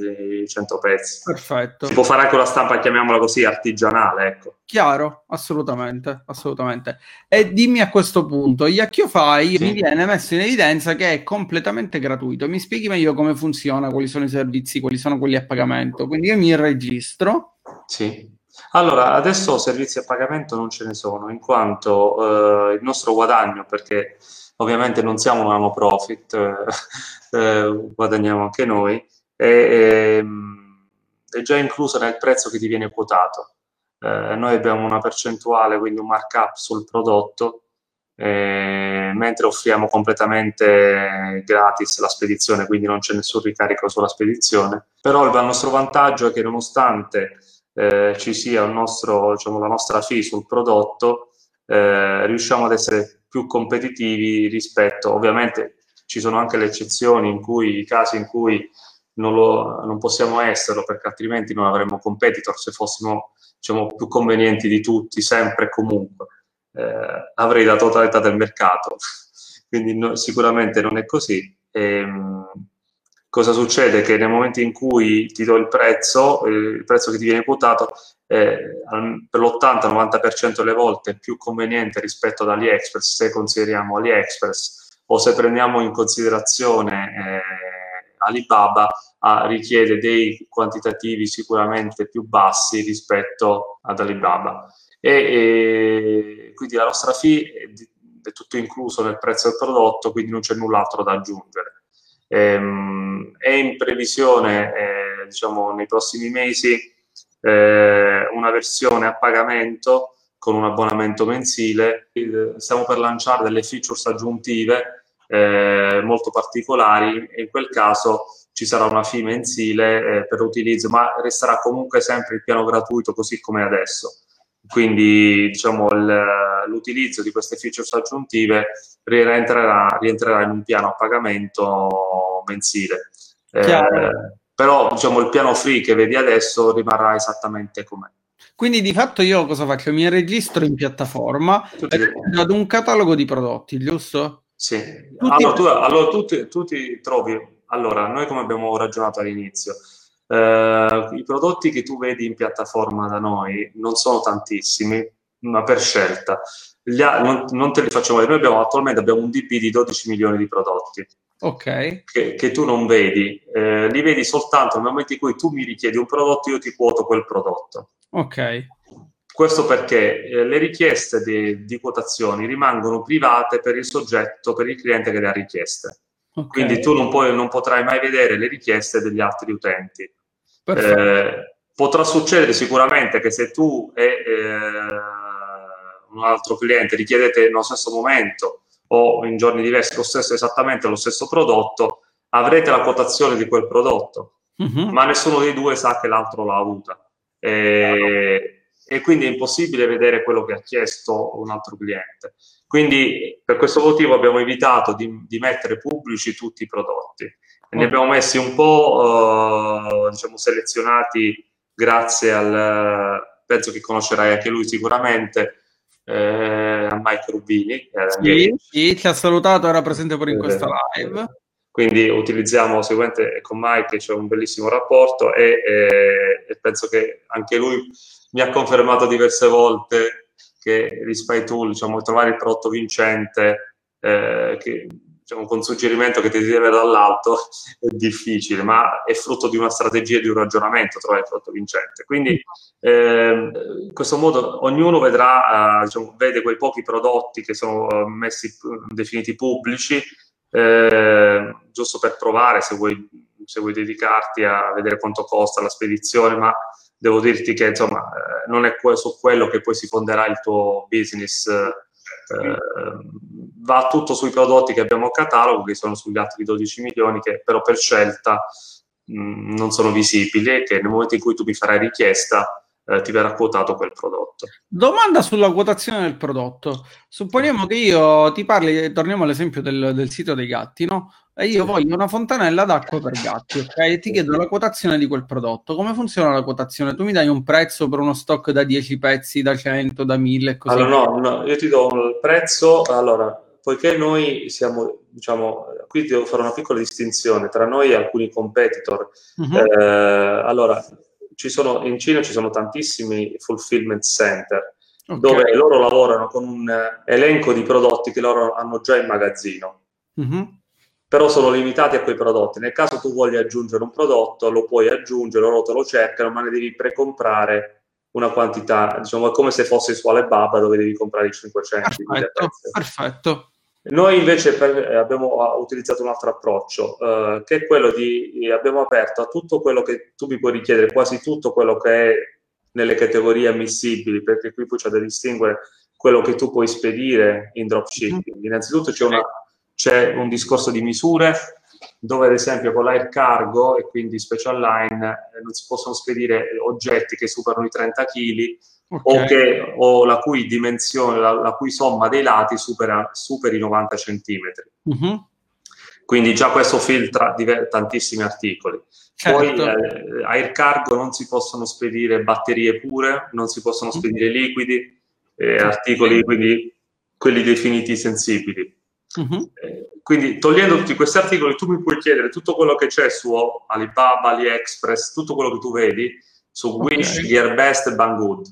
Speaker 2: i 100 pezzi.
Speaker 1: Perfetto.
Speaker 2: Si può fare anche una stampa, chiamiamola così, artigianale, ecco.
Speaker 1: Chiaro, assolutamente, assolutamente. E dimmi a questo punto, Yakkiofy sì. mi viene messo in evidenza che è completamente gratuito. Mi spieghi meglio come funziona, quali sono i servizi, quali sono quelli a pagamento. Quindi io mi registro.
Speaker 2: Sì. Allora, adesso servizi a pagamento non ce ne sono, in quanto eh, il nostro guadagno, perché ovviamente non siamo una no profit, eh, eh, guadagniamo anche noi, e, ehm, è già incluso nel prezzo che ti viene quotato. Eh, noi abbiamo una percentuale, quindi un markup sul prodotto, eh, mentre offriamo completamente gratis la spedizione, quindi non c'è nessun ricarico sulla spedizione. Però il nostro vantaggio è che nonostante eh, ci sia nostro, diciamo, la nostra fee sul prodotto, eh, riusciamo ad essere più competitivi rispetto, ovviamente ci sono anche le eccezioni in cui, i casi in cui non, lo, non possiamo esserlo perché altrimenti non avremmo competitor se fossimo diciamo, più convenienti di tutti, sempre e comunque. Eh, avrei la totalità del mercato. quindi no, sicuramente non è così. Ehm, cosa succede? Che nel momento in cui ti do il prezzo, eh, il prezzo che ti viene quotato, eh, per l'80-90% delle volte è più conveniente rispetto ad AliExpress, se consideriamo AliExpress, o se prendiamo in considerazione eh, Alibaba, ah, richiede dei quantitativi sicuramente più bassi rispetto ad Alibaba. E, e quindi la nostra fee è, è tutto incluso nel prezzo del prodotto, quindi non c'è null'altro da aggiungere. Ehm, è in previsione, eh, diciamo, nei prossimi mesi eh, una versione a pagamento con un abbonamento mensile. Stiamo per lanciare delle features aggiuntive eh, molto particolari e in quel caso ci sarà una fee mensile eh, per l'utilizzo, ma resterà comunque sempre il piano gratuito così come adesso. Quindi diciamo, il, l'utilizzo di queste features aggiuntive rientrerà, rientrerà in un piano a pagamento mensile. Eh, però diciamo, il piano free che vedi adesso rimarrà esattamente com'è.
Speaker 1: Quindi di fatto io cosa faccio? Mi registro in piattaforma ad un catalogo di prodotti, giusto?
Speaker 2: Sì. Tutti... Allora, tu, allora tu, ti, tu, ti, trovi, allora, noi come abbiamo ragionato all'inizio, eh, i prodotti che tu vedi in piattaforma da noi non sono tantissimi, ma per scelta. Non, non, te li facciamo vedere. Noi abbiamo attualmente abbiamo un DP di 12 milioni di prodotti.
Speaker 1: Ok.
Speaker 2: Che, che tu non vedi, eh, li vedi soltanto nel momento in cui tu mi richiedi un prodotto, io ti quoto quel prodotto.
Speaker 1: Ok.
Speaker 2: Questo perché eh, le richieste di, di, quotazioni rimangono private per il soggetto, per il cliente che le ha richieste. Okay. Quindi tu non, puoi, non, potrai mai vedere le richieste degli altri utenti. Eh, potrà succedere sicuramente che se tu eh, un altro cliente richiedete nello stesso momento o in giorni diversi lo stesso, esattamente lo stesso prodotto, avrete la quotazione di quel prodotto, uh-huh. ma nessuno dei due sa che l'altro l'ha avuta. E, e, quindi è impossibile vedere quello che ha chiesto un altro cliente. Quindi per questo motivo abbiamo evitato di, di mettere pubblici tutti i prodotti. E ne abbiamo messi un po', uh, diciamo, selezionati grazie al, penso che conoscerai anche lui sicuramente, eh, a Mike Rubini.
Speaker 1: Sì, sì, ci ha salutato, era presente pure in questa live.
Speaker 2: Quindi utilizziamo sicuramente con Mike, c'è un bellissimo rapporto e, e, e, penso che anche lui mi ha confermato diverse volte che Rispy Tool, diciamo, trovare il prodotto vincente, eh, che diciamo, con suggerimento che ti deve dall'alto è difficile, ma è frutto di una strategia e di un ragionamento trovare il prodotto vincente. Quindi eh, in questo modo ognuno vedrà, eh, diciamo, vede quei pochi prodotti che sono eh, messi, definiti pubblici, eh, giusto per provare se vuoi, se vuoi dedicarti a vedere quanto costa la spedizione, ma devo dirti che insomma eh, non è su quello che poi si fonderà il tuo business eh, va tutto sui prodotti che abbiamo a catalogo, che sono sugli altri 12 milioni, che però per scelta mh, mm, non sono visibili e che nel momento in cui tu mi farai richiesta eh, ti verrà quotato quel prodotto.
Speaker 1: Domanda sulla quotazione del prodotto. Supponiamo che io ti parli, torniamo all'esempio del, del sito dei gatti, no? E io voglio una fontanella d'acqua per gatti, ok? E ti chiedo la quotazione di quel prodotto. Come funziona la quotazione? Tu mi dai un prezzo per uno stock da 10 pezzi, da 100, da 1000 così?
Speaker 2: Allora, no, no, io ti do il prezzo. Allora, poiché noi siamo, diciamo, qui devo fare una piccola distinzione tra noi e alcuni competitor. Uh-huh. Eh, allora, ci sono, in Cina ci sono tantissimi fulfillment center okay. dove loro lavorano con un elenco di prodotti che loro hanno già in magazzino. Uh-huh però sono limitati a quei prodotti. Nel caso tu voglia aggiungere un prodotto, lo puoi aggiungere, loro te lo cercano, ma ne devi precomprare una quantità, diciamo, è come se fosse su Alibaba dove devi comprare i 500.
Speaker 1: Perfetto, perfetto.
Speaker 2: Noi invece per, eh, abbiamo utilizzato un altro approccio, eh, che è quello di, abbiamo aperto a tutto quello che tu mi puoi richiedere, quasi tutto quello che è nelle categorie ammissibili, perché qui poi c'è da distinguere quello che tu puoi spedire in dropshipping. Mm-hmm. Innanzitutto c'è una c'è un discorso di misure dove ad esempio con l'air cargo e quindi special line eh, non si possono spedire oggetti che superano i 30 kg okay. o, che, o la cui dimensione, la, la, cui somma dei lati supera, superi i 90 cm. Uh-huh. Quindi già questo filtra diver- tantissimi articoli. Certo. Poi eh, air cargo non si possono spedire batterie pure, non si possono spedire liquidi, eh, articoli quindi quelli definiti sensibili Uh-huh. quindi togliendo tutti questi articoli tu mi puoi chiedere tutto quello che c'è su Alibaba, AliExpress, tutto quello che tu vedi su Wish, okay. Gearbest e Banggood.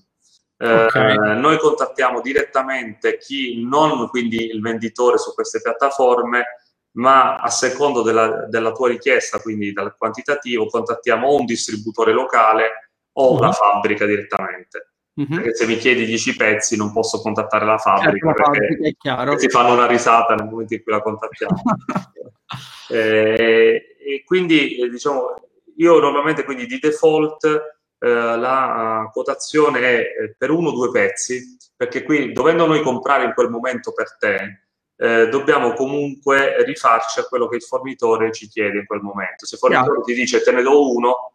Speaker 2: Okay. Eh, noi contattiamo direttamente chi non quindi il venditore su queste piattaforme, ma a secondo della, della tua richiesta, quindi dal quantitativo, contattiamo o un distributore locale o uh-huh. la fabbrica direttamente. Uh-huh. Perché se mi chiedi 10 pezzi non posso contattare la fabbrica certo, perché
Speaker 1: la
Speaker 2: ti fanno una risata nel momento in cui la contattiamo. eh, e quindi eh, diciamo, io normalmente quindi di default la uh, quotazione è eh, per uno o due pezzi, perché qui dovendo noi comprare in quel momento per te, eh, dobbiamo comunque rifarci a quello che il fornitore ci chiede in quel momento. Se il fornitore yeah. ti dice te ne do uno,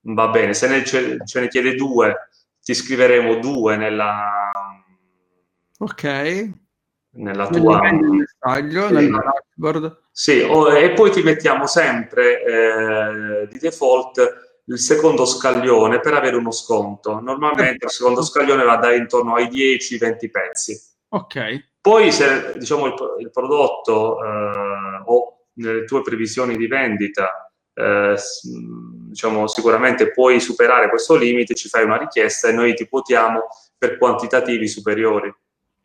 Speaker 2: va bene, se ne, ce, ce ne chiede due, ti scriveremo due nella...
Speaker 1: Ok.
Speaker 2: Nella tua...
Speaker 1: Messaggio, sì. nella dashboard.
Speaker 2: Sì, o, e poi ti mettiamo sempre eh, di default il secondo scaglione per avere uno sconto. Normalmente il secondo scaglione va da intorno ai 10-20 pezzi.
Speaker 1: Ok.
Speaker 2: Poi se diciamo, il, il prodotto eh, o nelle tue previsioni di vendita eh, diciamo, sicuramente puoi superare questo limite, ci fai una richiesta e noi ti quotiamo per quantitativi superiori.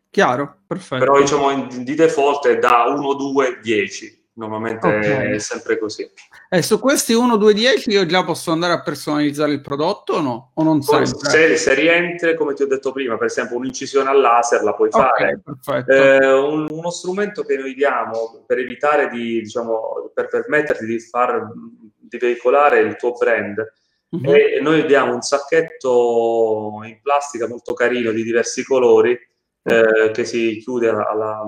Speaker 1: Chiaro, perfetto.
Speaker 2: Però diciamo di default è da 1, 2, 10 normalmente okay. è sempre così.
Speaker 1: E su questi 1, 2, 10 io già posso andare a personalizzare il prodotto o no? O non
Speaker 2: Poi, se, se, rientri, come ti ho detto prima, per esempio un'incisione al laser la puoi okay, fare. Eh, un, uno strumento che noi diamo per evitare di, diciamo, per permetterti di far di veicolare il tuo brand uh-huh. e noi diamo un sacchetto in plastica molto carino di diversi colori eh, che si chiude alla,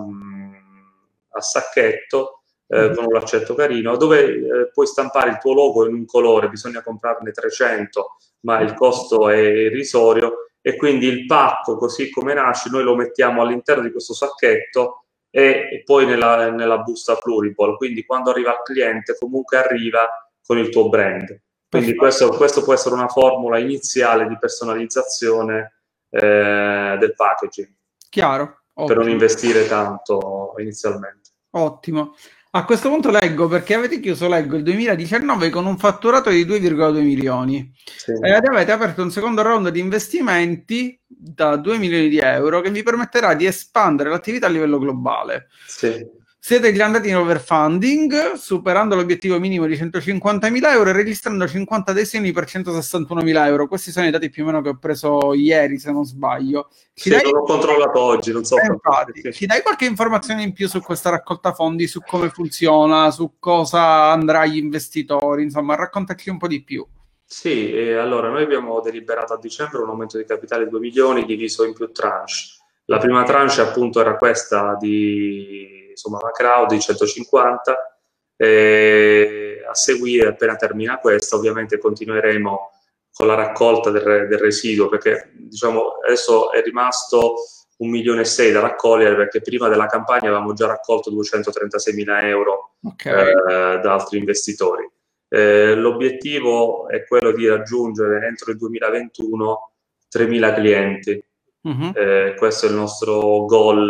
Speaker 2: a sacchetto eh, con un laccetto carino, dove eh, puoi stampare il tuo logo in un colore, bisogna comprarne 300, ma il costo è irrisorio e quindi il pacco, così come nasce, noi lo mettiamo all'interno di questo sacchetto e poi nella, nella busta pluriball, quindi quando arriva al cliente comunque arriva con il tuo brand. Quindi questo, questo può essere una formula iniziale di personalizzazione eh, del packaging.
Speaker 1: Chiaro.
Speaker 2: Ottimo. Per non investire tanto inizialmente.
Speaker 1: Ottimo. A questo punto leggo perché avete chiuso, leggo il 2019 con un fatturato di 2,2 milioni sì. e avete aperto un secondo round di investimenti da 2 milioni di euro che vi permetterà di espandere l'attività a livello globale.
Speaker 2: Sì.
Speaker 1: Siete già andati in overfunding, superando l'obiettivo minimo di 150.000 euro e registrando 50 adesioni per 161.000 euro. Questi sono i dati più o meno che ho preso ieri, se non sbaglio.
Speaker 2: Ci sì, dai... non ho controllato oggi, non so.
Speaker 1: Eh, infatti, ci dai qualche informazione in più su questa raccolta fondi, su come funziona, su cosa andrà agli investitori, insomma, raccontaci un po' di più.
Speaker 2: Sì, eh, allora noi abbiamo deliberato a dicembre un aumento di capitale di 2 milioni diviso in più tranche. La prima tranche appunto era questa di insomma di 150. E a seguire, appena termina questa, ovviamente continueremo con la raccolta del, del residuo, perché diciamo adesso è rimasto un milione e sei da raccogliere perché prima della campagna avevamo già raccolto 236 mila euro okay. eh, da altri investitori. Eh, l'obiettivo è quello di raggiungere entro il 2021 3.000 clienti. Uh-huh. Eh, questo è il nostro goal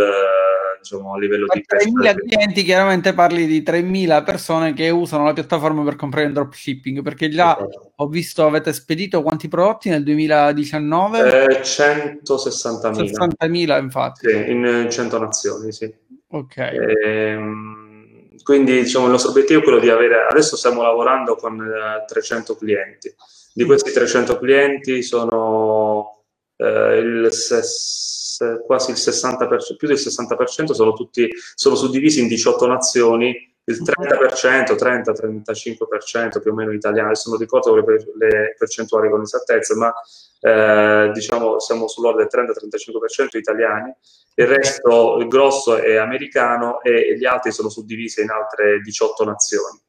Speaker 2: diciamo, a livello di...
Speaker 1: 3.000 clienti, chiaramente parli di 3.000 persone che usano la piattaforma per comprare il dropshipping, perché già esatto. ho visto avete spedito quanti prodotti nel 2019?
Speaker 2: Eh, 160.000.
Speaker 1: 60.000 infatti.
Speaker 2: Sì, in 100 nazioni, sì.
Speaker 1: Ok.
Speaker 2: Ehm quindi diciamo, il nostro obiettivo è quello di avere, adesso stiamo lavorando con eh, 300 clienti, di questi 300 clienti sono eh, il 60 quasi il 60%, più del 60% sono, tutti, sono suddivisi in 18 nazioni, il 30%, 30-35% più o meno italiani, adesso non ricordo le, percentuali con esattezza, ma eh, diciamo siamo sull'ordine del 30-35% italiani, il resto, il grosso è americano e gli altri sono suddivisi in altre 18 nazioni.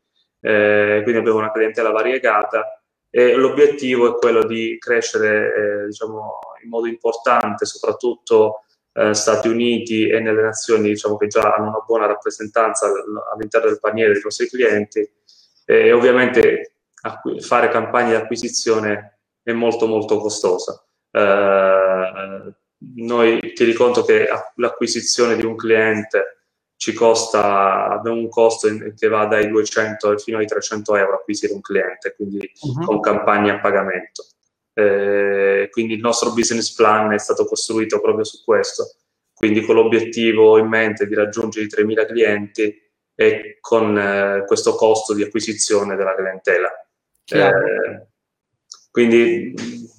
Speaker 2: Eh, quindi abbiamo una clientela variegata e l'obiettivo è quello di crescere eh, diciamo, in modo importante, soprattutto eh, Stati Uniti e nelle nazioni diciamo, che già hanno una buona rappresentanza all'interno del paniere dei nostri clienti e ovviamente fare campagne di acquisizione è molto molto costosa. Eh, noi ti conto che l'acquisizione di un cliente ci costa, abbiamo un costo che va dai 200 fino ai 300 euro acquisire un cliente, quindi uh-huh. con campagne a pagamento. Eh, quindi il nostro business plan è stato costruito proprio su questo, quindi con l'obiettivo in mente di raggiungere i 3.000 clienti e con eh, questo costo di acquisizione della clientela. Eh, quindi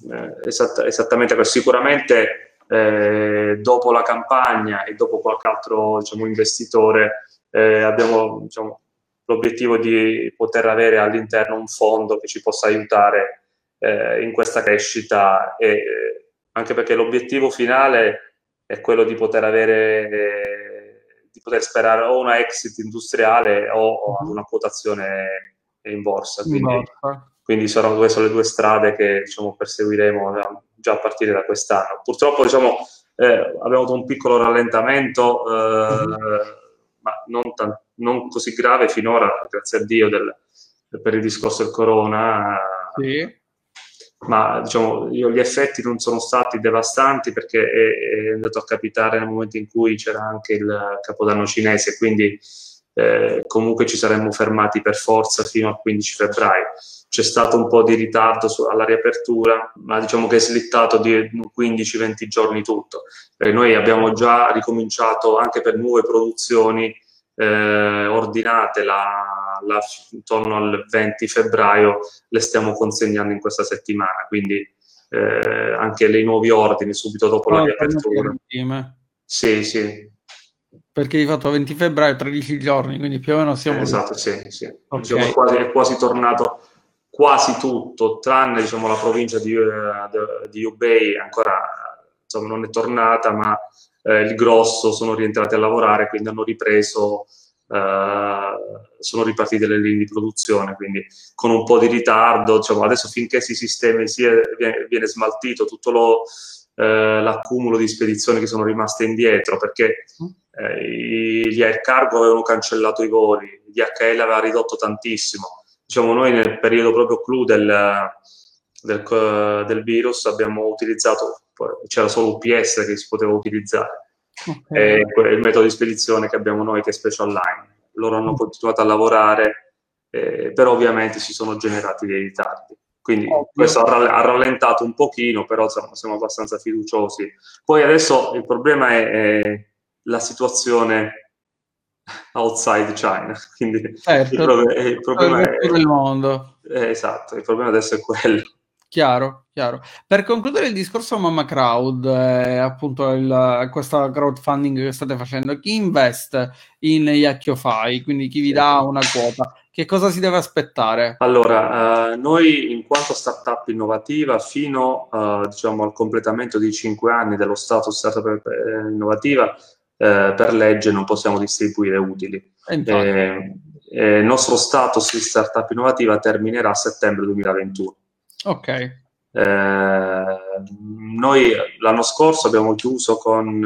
Speaker 2: eh, esatt- esattamente questo. Sicuramente eh, dopo la campagna e dopo qualche altro diciamo, investitore eh, abbiamo diciamo, l'obiettivo di poter avere all'interno un fondo che ci possa aiutare eh, in questa crescita e eh, anche perché l'obiettivo finale è quello di poter avere eh, di poter sperare o una exit industriale o, una quotazione in borsa. Quindi, quindi sono queste le due strade che diciamo, perseguiremo già a partire da quest'anno purtroppo diciamo eh, abbiamo avuto un piccolo rallentamento mm-hmm. ma non, tan- non, così grave finora grazie a Dio del, per il discorso del corona sì ma diciamo, io, gli effetti non sono stati devastanti perché è, è, andato a capitare nel momento in cui c'era anche il capodanno cinese, quindi eh, comunque ci saremmo fermati per forza fino al 15 febbraio. C'è stato un po' di ritardo su, alla riapertura, ma diciamo che è slittato di 15-20 giorni tutto. E noi abbiamo già ricominciato anche per nuove produzioni eh, ordinate la, la, intorno al 20 febbraio le stiamo consegnando in questa settimana, quindi eh, anche i nuovi ordini subito dopo oh, la riapertura. Sì, sì.
Speaker 1: Perché di fatto 20 febbraio, 13 giorni, quindi più o meno siamo...
Speaker 2: esatto, sì, sì. Okay. Diciamo, quasi, è quasi tornato quasi tutto, tranne diciamo, la provincia di, uh, di Ubei ancora insomma, non è tornata, ma eh, il grosso sono rientrati a lavorare, quindi hanno ripreso, eh, sono ripartite le linee di produzione, quindi con un po' di ritardo, diciamo, adesso finché si sistemi, si viene, viene, smaltito tutto lo, eh, l'accumulo di spedizioni che sono rimaste indietro, perché eh, gli air cargo avevano cancellato i voli, DHL aveva ridotto tantissimo. Diciamo, noi nel periodo proprio clou del, del, del virus abbiamo utilizzato c'era solo UPS che si poteva utilizzare. Okay. È il metodo di spedizione che abbiamo noi che è Special Line. Loro hanno continuato a lavorare, eh, però ovviamente si sono generati dei ritardi. Quindi okay. questo ha rallentato un pochino, però insomma, siamo abbastanza fiduciosi. Poi adesso il problema è, è la situazione outside China. Quindi
Speaker 1: certo, il, problema, il problema è, del mondo.
Speaker 2: Eh, esatto, il problema adesso è quello.
Speaker 1: Chiaro, chiaro. Per concludere il discorso Mamma Crowd, eh, appunto il, questa crowdfunding che state facendo, chi investe in Yakkiofy, quindi chi vi dà una quota, che cosa si deve aspettare?
Speaker 2: Allora, eh, noi in quanto startup innovativa, fino eh, diciamo, al completamento di 5 anni dello status startup eh, innovativa, eh, per legge non possiamo distribuire utili. Eh, il nostro status di startup innovativa terminerà a settembre 2021.
Speaker 1: Ok.
Speaker 2: Eh, noi l'anno scorso abbiamo chiuso con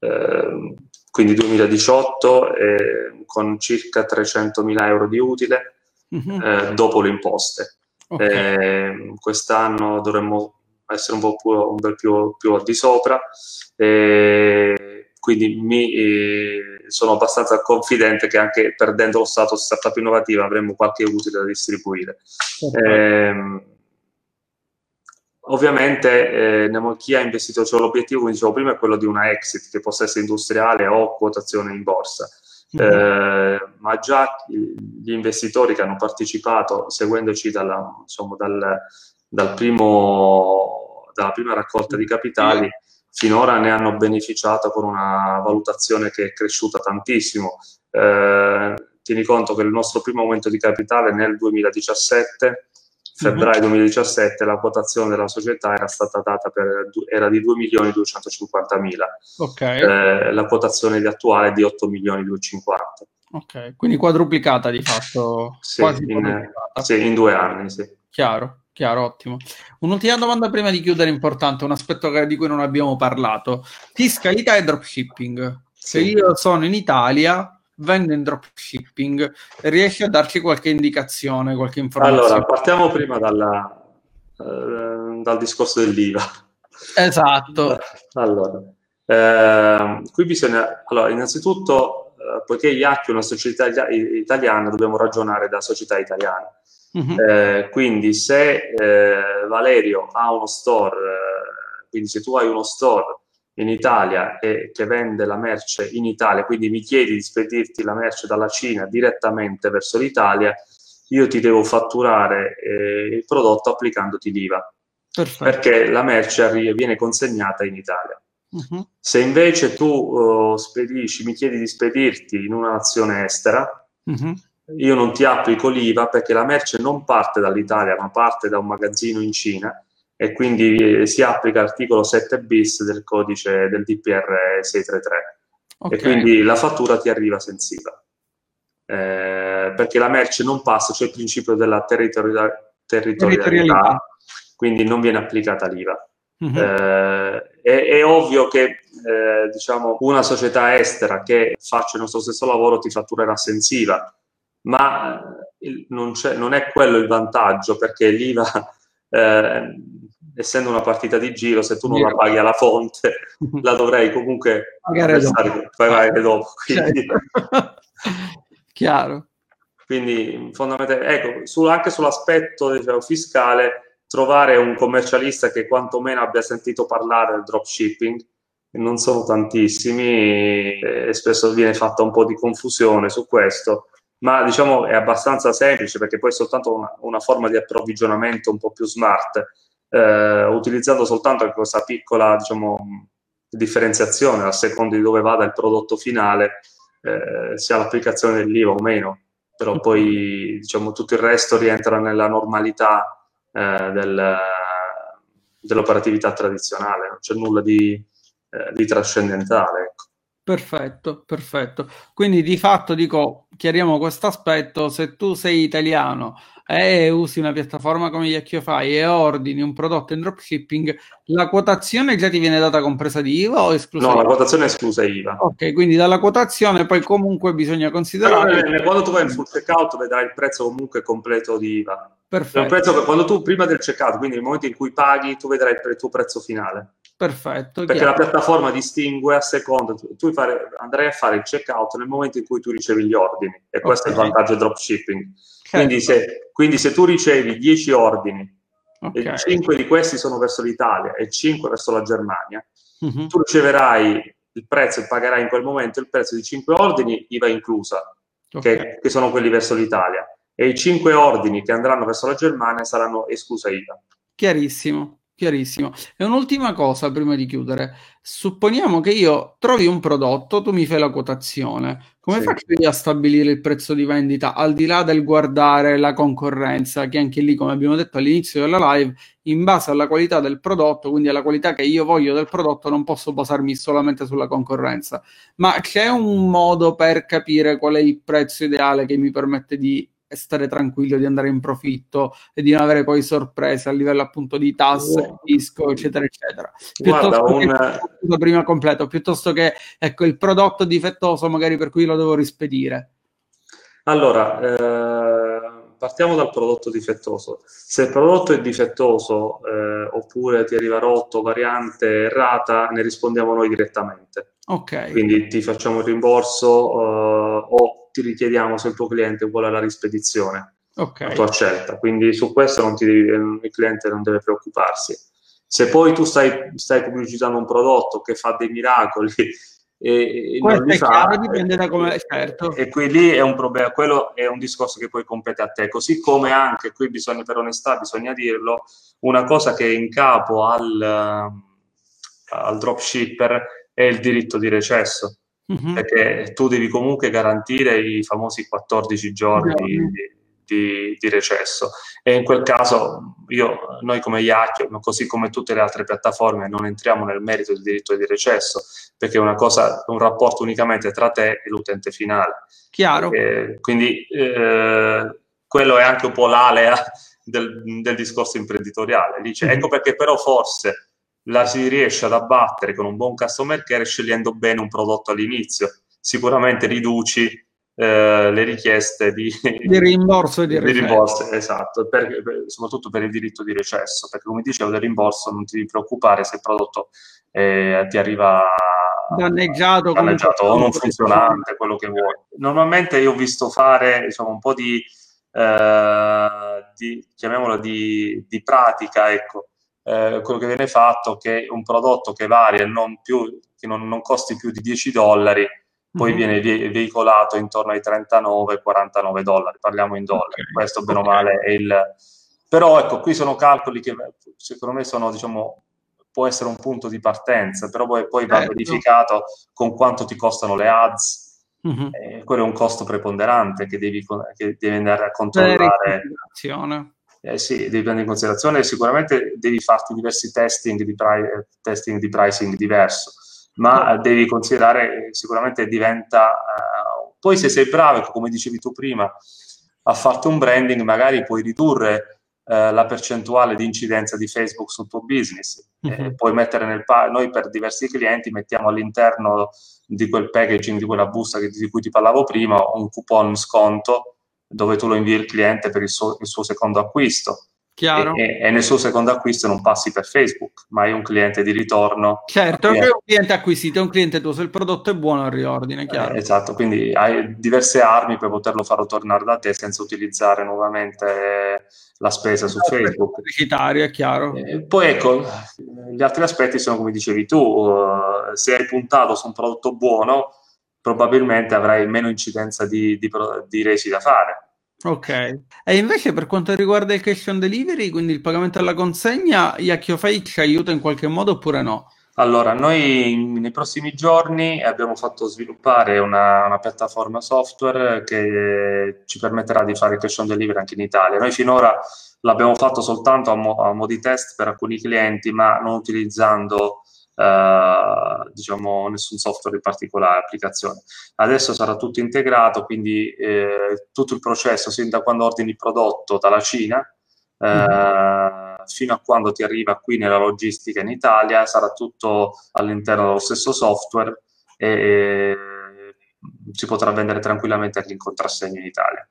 Speaker 2: eh, eh, quindi 2018 con circa 300.000 euro di utile mm-hmm. dopo le imposte. Okay. Eh, quest'anno dovremmo essere un po' più, un bel più, più al di sopra. quindi mi, sono abbastanza confidente che anche perdendo lo status startup innovativa avremo qualche utile da distribuire. Eh, ovviamente eh, chi ha investito, cioè l'obiettivo, come dicevo prima, è quello di una exit che possa essere industriale o quotazione in borsa. Mm-hmm. Eh, ma già gli investitori che hanno partecipato seguendoci dalla, insomma, dal, dal primo, dalla prima raccolta di capitali finora ne hanno beneficiato con una valutazione che è cresciuta tantissimo. Eh, tieni conto che il nostro primo aumento di capitale nel 2017, febbraio mm-hmm. 2017, la quotazione della società era stata data per, era di 2 milioni 250 mila.
Speaker 1: Okay.
Speaker 2: Eh, la quotazione attuale è di 8 milioni 250.
Speaker 1: Ok, quindi quadruplicata di fatto.
Speaker 2: Sì, in, sì, in due anni, sì.
Speaker 1: Chiaro. Chiaro, ottimo. Un'ultima domanda prima di chiudere importante, un aspetto di cui non abbiamo parlato. Fiscalità e dropshipping. Se io sono in Italia, vendo in dropshipping, riesci a darci qualche indicazione, qualche informazione?
Speaker 2: Allora, partiamo prima dalla, eh, dal discorso dell'IVA.
Speaker 1: Esatto.
Speaker 2: Allora, Eh, qui bisogna, allora, innanzitutto, eh, poiché IAC è una società italiana, dobbiamo ragionare da società italiana. Uh-huh. Eh, quindi se eh, Valerio ha uno store, eh, quindi se tu hai uno store in Italia e che vende la merce in Italia, quindi mi chiedi di spedirti la merce dalla Cina direttamente verso l'Italia, io ti devo fatturare eh, il prodotto applicandoti l'IVA. Perfetto. Perché la merce viene consegnata in Italia. Uh-huh. Se invece tu uh, spedisci, mi chiedi di spedirti in una nazione estera, uh-huh. Io non ti applico l'IVA perché la merce non parte dall'Italia, ma parte da un magazzino in Cina e quindi eh, si applica l'articolo 7 bis del codice del DPR 633 okay. e quindi la fattura ti arriva senza IVA. Eh, perché la merce non passa, c'è il principio della territorialità, territorialità, quindi non viene applicata l'IVA. Mm-hmm. Eh, è, è, ovvio che eh, diciamo, una società estera che faccia il nostro stesso lavoro ti fatturerà sensiva, ma eh, non, non, è quello il vantaggio perché l'IVA, eh, essendo una partita di giro, se tu non la paghi alla fonte, la dovrei comunque
Speaker 1: pagare dopo.
Speaker 2: Pagare dopo quindi.
Speaker 1: Certo. Chiaro.
Speaker 2: Quindi fondamentalmente, ecco, su, anche sull'aspetto diciamo, fiscale trovare un commercialista che quantomeno abbia sentito parlare del dropshipping, non sono tantissimi e spesso viene fatta un po' di confusione su questo, ma diciamo è abbastanza semplice perché poi è soltanto una, una forma di approvvigionamento un po' più smart, eh, utilizzando soltanto questa piccola diciamo, differenziazione a seconda di dove vada il prodotto finale, eh, sia l'applicazione dell'IVA o meno, però poi diciamo, tutto il resto rientra nella normalità eh, del, dell'operatività tradizionale, non c'è nulla di, eh, di trascendentale. Ecco.
Speaker 1: Perfetto, perfetto. Quindi di fatto dico, chiariamo questo aspetto, se tu sei italiano e usi una piattaforma come Yakkiofy e ordini un prodotto in dropshipping, la quotazione già ti viene data compresa di IVA o esclusa?
Speaker 2: No, IVA? la quotazione è esclusa IVA.
Speaker 1: Ok, quindi dalla quotazione poi comunque bisogna considerare...
Speaker 2: Allora, quando tu vai in full checkout vedrai il prezzo comunque completo di IVA. Perfetto. prezzo che quando tu prima del checkout, quindi nel momento in cui paghi, tu vedrai il tuo prezzo finale.
Speaker 1: Perfetto.
Speaker 2: Perché chiaro. la piattaforma distingue a seconda, tu, fare, andrai a fare il checkout nel momento in cui tu ricevi gli ordini e questo okay. è il vantaggio del dropshipping. Quindi se, quindi se, tu ricevi 10 ordini okay. e 5 di questi sono verso l'Italia e 5 verso la Germania, uh-huh. tu riceverai il prezzo e pagherai in quel momento il prezzo di 5 ordini, IVA inclusa, okay. che, che, sono quelli verso l'Italia, e i 5 ordini che andranno verso la Germania saranno esclusa IVA.
Speaker 1: Chiarissimo. Chiarissimo. E un'ultima cosa prima di chiudere. Supponiamo che io trovi un prodotto, tu mi fai la quotazione. Come sì. faccio io a stabilire il prezzo di vendita al di là del guardare la concorrenza, che anche lì, come abbiamo detto all'inizio della live, in base alla qualità del prodotto, quindi alla qualità che io voglio del prodotto, non posso basarmi solamente sulla concorrenza. Ma c'è un modo per capire qual è il prezzo ideale che mi permette di e stare tranquillo di andare in profitto e di non avere poi sorprese a livello appunto di tasse, wow. disco, eccetera, eccetera. Piuttosto Guarda, che un... prima completo, piuttosto che ecco il prodotto difettoso magari per cui lo devo rispedire.
Speaker 2: Allora, eh, partiamo dal prodotto difettoso. Se il prodotto è difettoso eh, oppure ti arriva rotto, variante errata, ne rispondiamo noi direttamente.
Speaker 1: Ok.
Speaker 2: Quindi ti facciamo il rimborso eh, o ti richiediamo se il tuo cliente vuole la rispedizione.
Speaker 1: Okay.
Speaker 2: La tua scelta. Quindi su questo non ti devi, il cliente non deve preoccuparsi. Se poi tu stai, stai pubblicizzando un prodotto che fa dei miracoli e,
Speaker 1: Questo è chiaro, dipende da come certo.
Speaker 2: E qui lì è un problema, quello è un discorso che poi compete a te, così come anche qui bisogna per onestà, bisogna dirlo, una cosa che è in capo al, al dropshipper è il diritto di recesso uh-huh. perché tu devi comunque garantire i famosi 14 giorni uh-huh. di, di, di, recesso e in quel caso io, noi come Iacchio, così come tutte le altre piattaforme, non entriamo nel merito del diritto di recesso perché è una cosa, un rapporto unicamente tra te e l'utente finale.
Speaker 1: Chiaro.
Speaker 2: Eh, quindi eh, quello è anche un po' l'alea del, del discorso imprenditoriale. Dice, uh-huh. Ecco perché però forse la si riesce ad abbattere con un buon customer care scegliendo bene un prodotto all'inizio. Sicuramente riduci eh, le richieste di,
Speaker 1: di rimborso e di,
Speaker 2: di rimborso, esatto, per, per, soprattutto per il diritto di recesso, perché come dicevo del rimborso non ti devi preoccupare se il prodotto eh, ti arriva
Speaker 1: danneggiato,
Speaker 2: danneggiato o non funzionante, quello che vuoi. Normalmente io ho visto fare diciamo, un po' di, eh, di chiamiamolo di, di pratica, ecco, eh, quello che viene fatto è che un prodotto che varia non, più, che non, non costi più di 10 dollari, poi mm-hmm. viene veicolato intorno ai 39-49 dollari, parliamo in dollari, okay. questo bene o male è il... Però ecco, qui sono calcoli che secondo me sono, diciamo, può essere un punto di partenza, però poi, poi va certo. verificato con quanto ti costano le ads, Mm-hmm. Eh, quello è un costo preponderante che devi, che devi andare a controllare. Eh, sì, devi prendere in considerazione. Sicuramente devi farti diversi testing di, pri- testing di pricing diverso, ma oh. devi considerare sicuramente diventa. Uh, poi, se sei bravo, come dicevi tu prima, a farti un branding, magari puoi ridurre uh, la percentuale di incidenza di Facebook sul tuo business. Mm-hmm. Eh, puoi mettere nel pa- noi per diversi clienti mettiamo all'interno di quel packaging, di quella busta che, di cui ti parlavo prima, un coupon sconto dove tu lo invii il cliente per il suo, il suo secondo acquisto.
Speaker 1: Chiaro.
Speaker 2: E, e, nel suo secondo acquisto non passi per Facebook, ma hai un cliente di ritorno.
Speaker 1: Certo, è un cliente acquisito, è un cliente tuo, se il prodotto è buono il riordine, chiaro.
Speaker 2: Eh, esatto, quindi hai diverse armi per poterlo far tornare da te senza utilizzare nuovamente la spesa su Facebook.
Speaker 1: Pubblicitario, è chiaro.
Speaker 2: Eh, poi ecco, gli altri aspetti sono come dicevi tu, uh, se hai puntato su un prodotto buono, probabilmente avrai meno incidenza di, di, di resi da fare.
Speaker 1: Ok, e invece per quanto riguarda il cash on delivery, quindi il pagamento alla consegna, Yakify ci aiuta in qualche modo oppure no?
Speaker 2: Allora, noi nei prossimi giorni abbiamo fatto sviluppare una, una, piattaforma software che ci permetterà di fare cash on delivery anche in Italia. Noi finora l'abbiamo fatto soltanto a, mo, a mo' di test per alcuni clienti, ma non utilizzando Uh, diciamo nessun software in particolare, applicazione. Adesso sarà tutto integrato, quindi eh, tutto il processo, sin da quando ordini il prodotto dalla Cina, eh, mm-hmm. fino a quando ti arriva qui nella logistica in Italia, sarà tutto all'interno dello stesso software e, e si potrà vendere tranquillamente anche in Italia.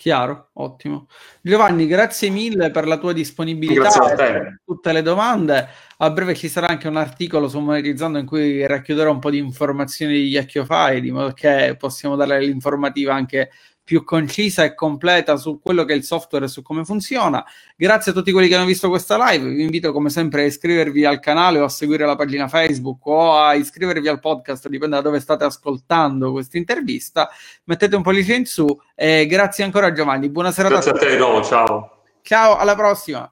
Speaker 1: Chiaro, ottimo. Giovanni, grazie mille per la tua disponibilità per tutte le domande. A breve ci sarà anche un articolo su Monetizzando in cui racchiuderò un po' di informazioni di Yacchiofai, di modo che possiamo dare l'informativa anche più concisa e completa su quello che è il software e su come funziona. Grazie a tutti quelli che hanno visto questa live. Vi invito come sempre a iscrivervi al canale o a seguire la pagina Facebook o a iscrivervi al podcast, dipende da dove state ascoltando questa intervista. Mettete un pollice in su e grazie ancora Giovanni. Buonasera
Speaker 2: grazie a te. Grazie a te, no, ciao.
Speaker 1: Ciao, alla prossima.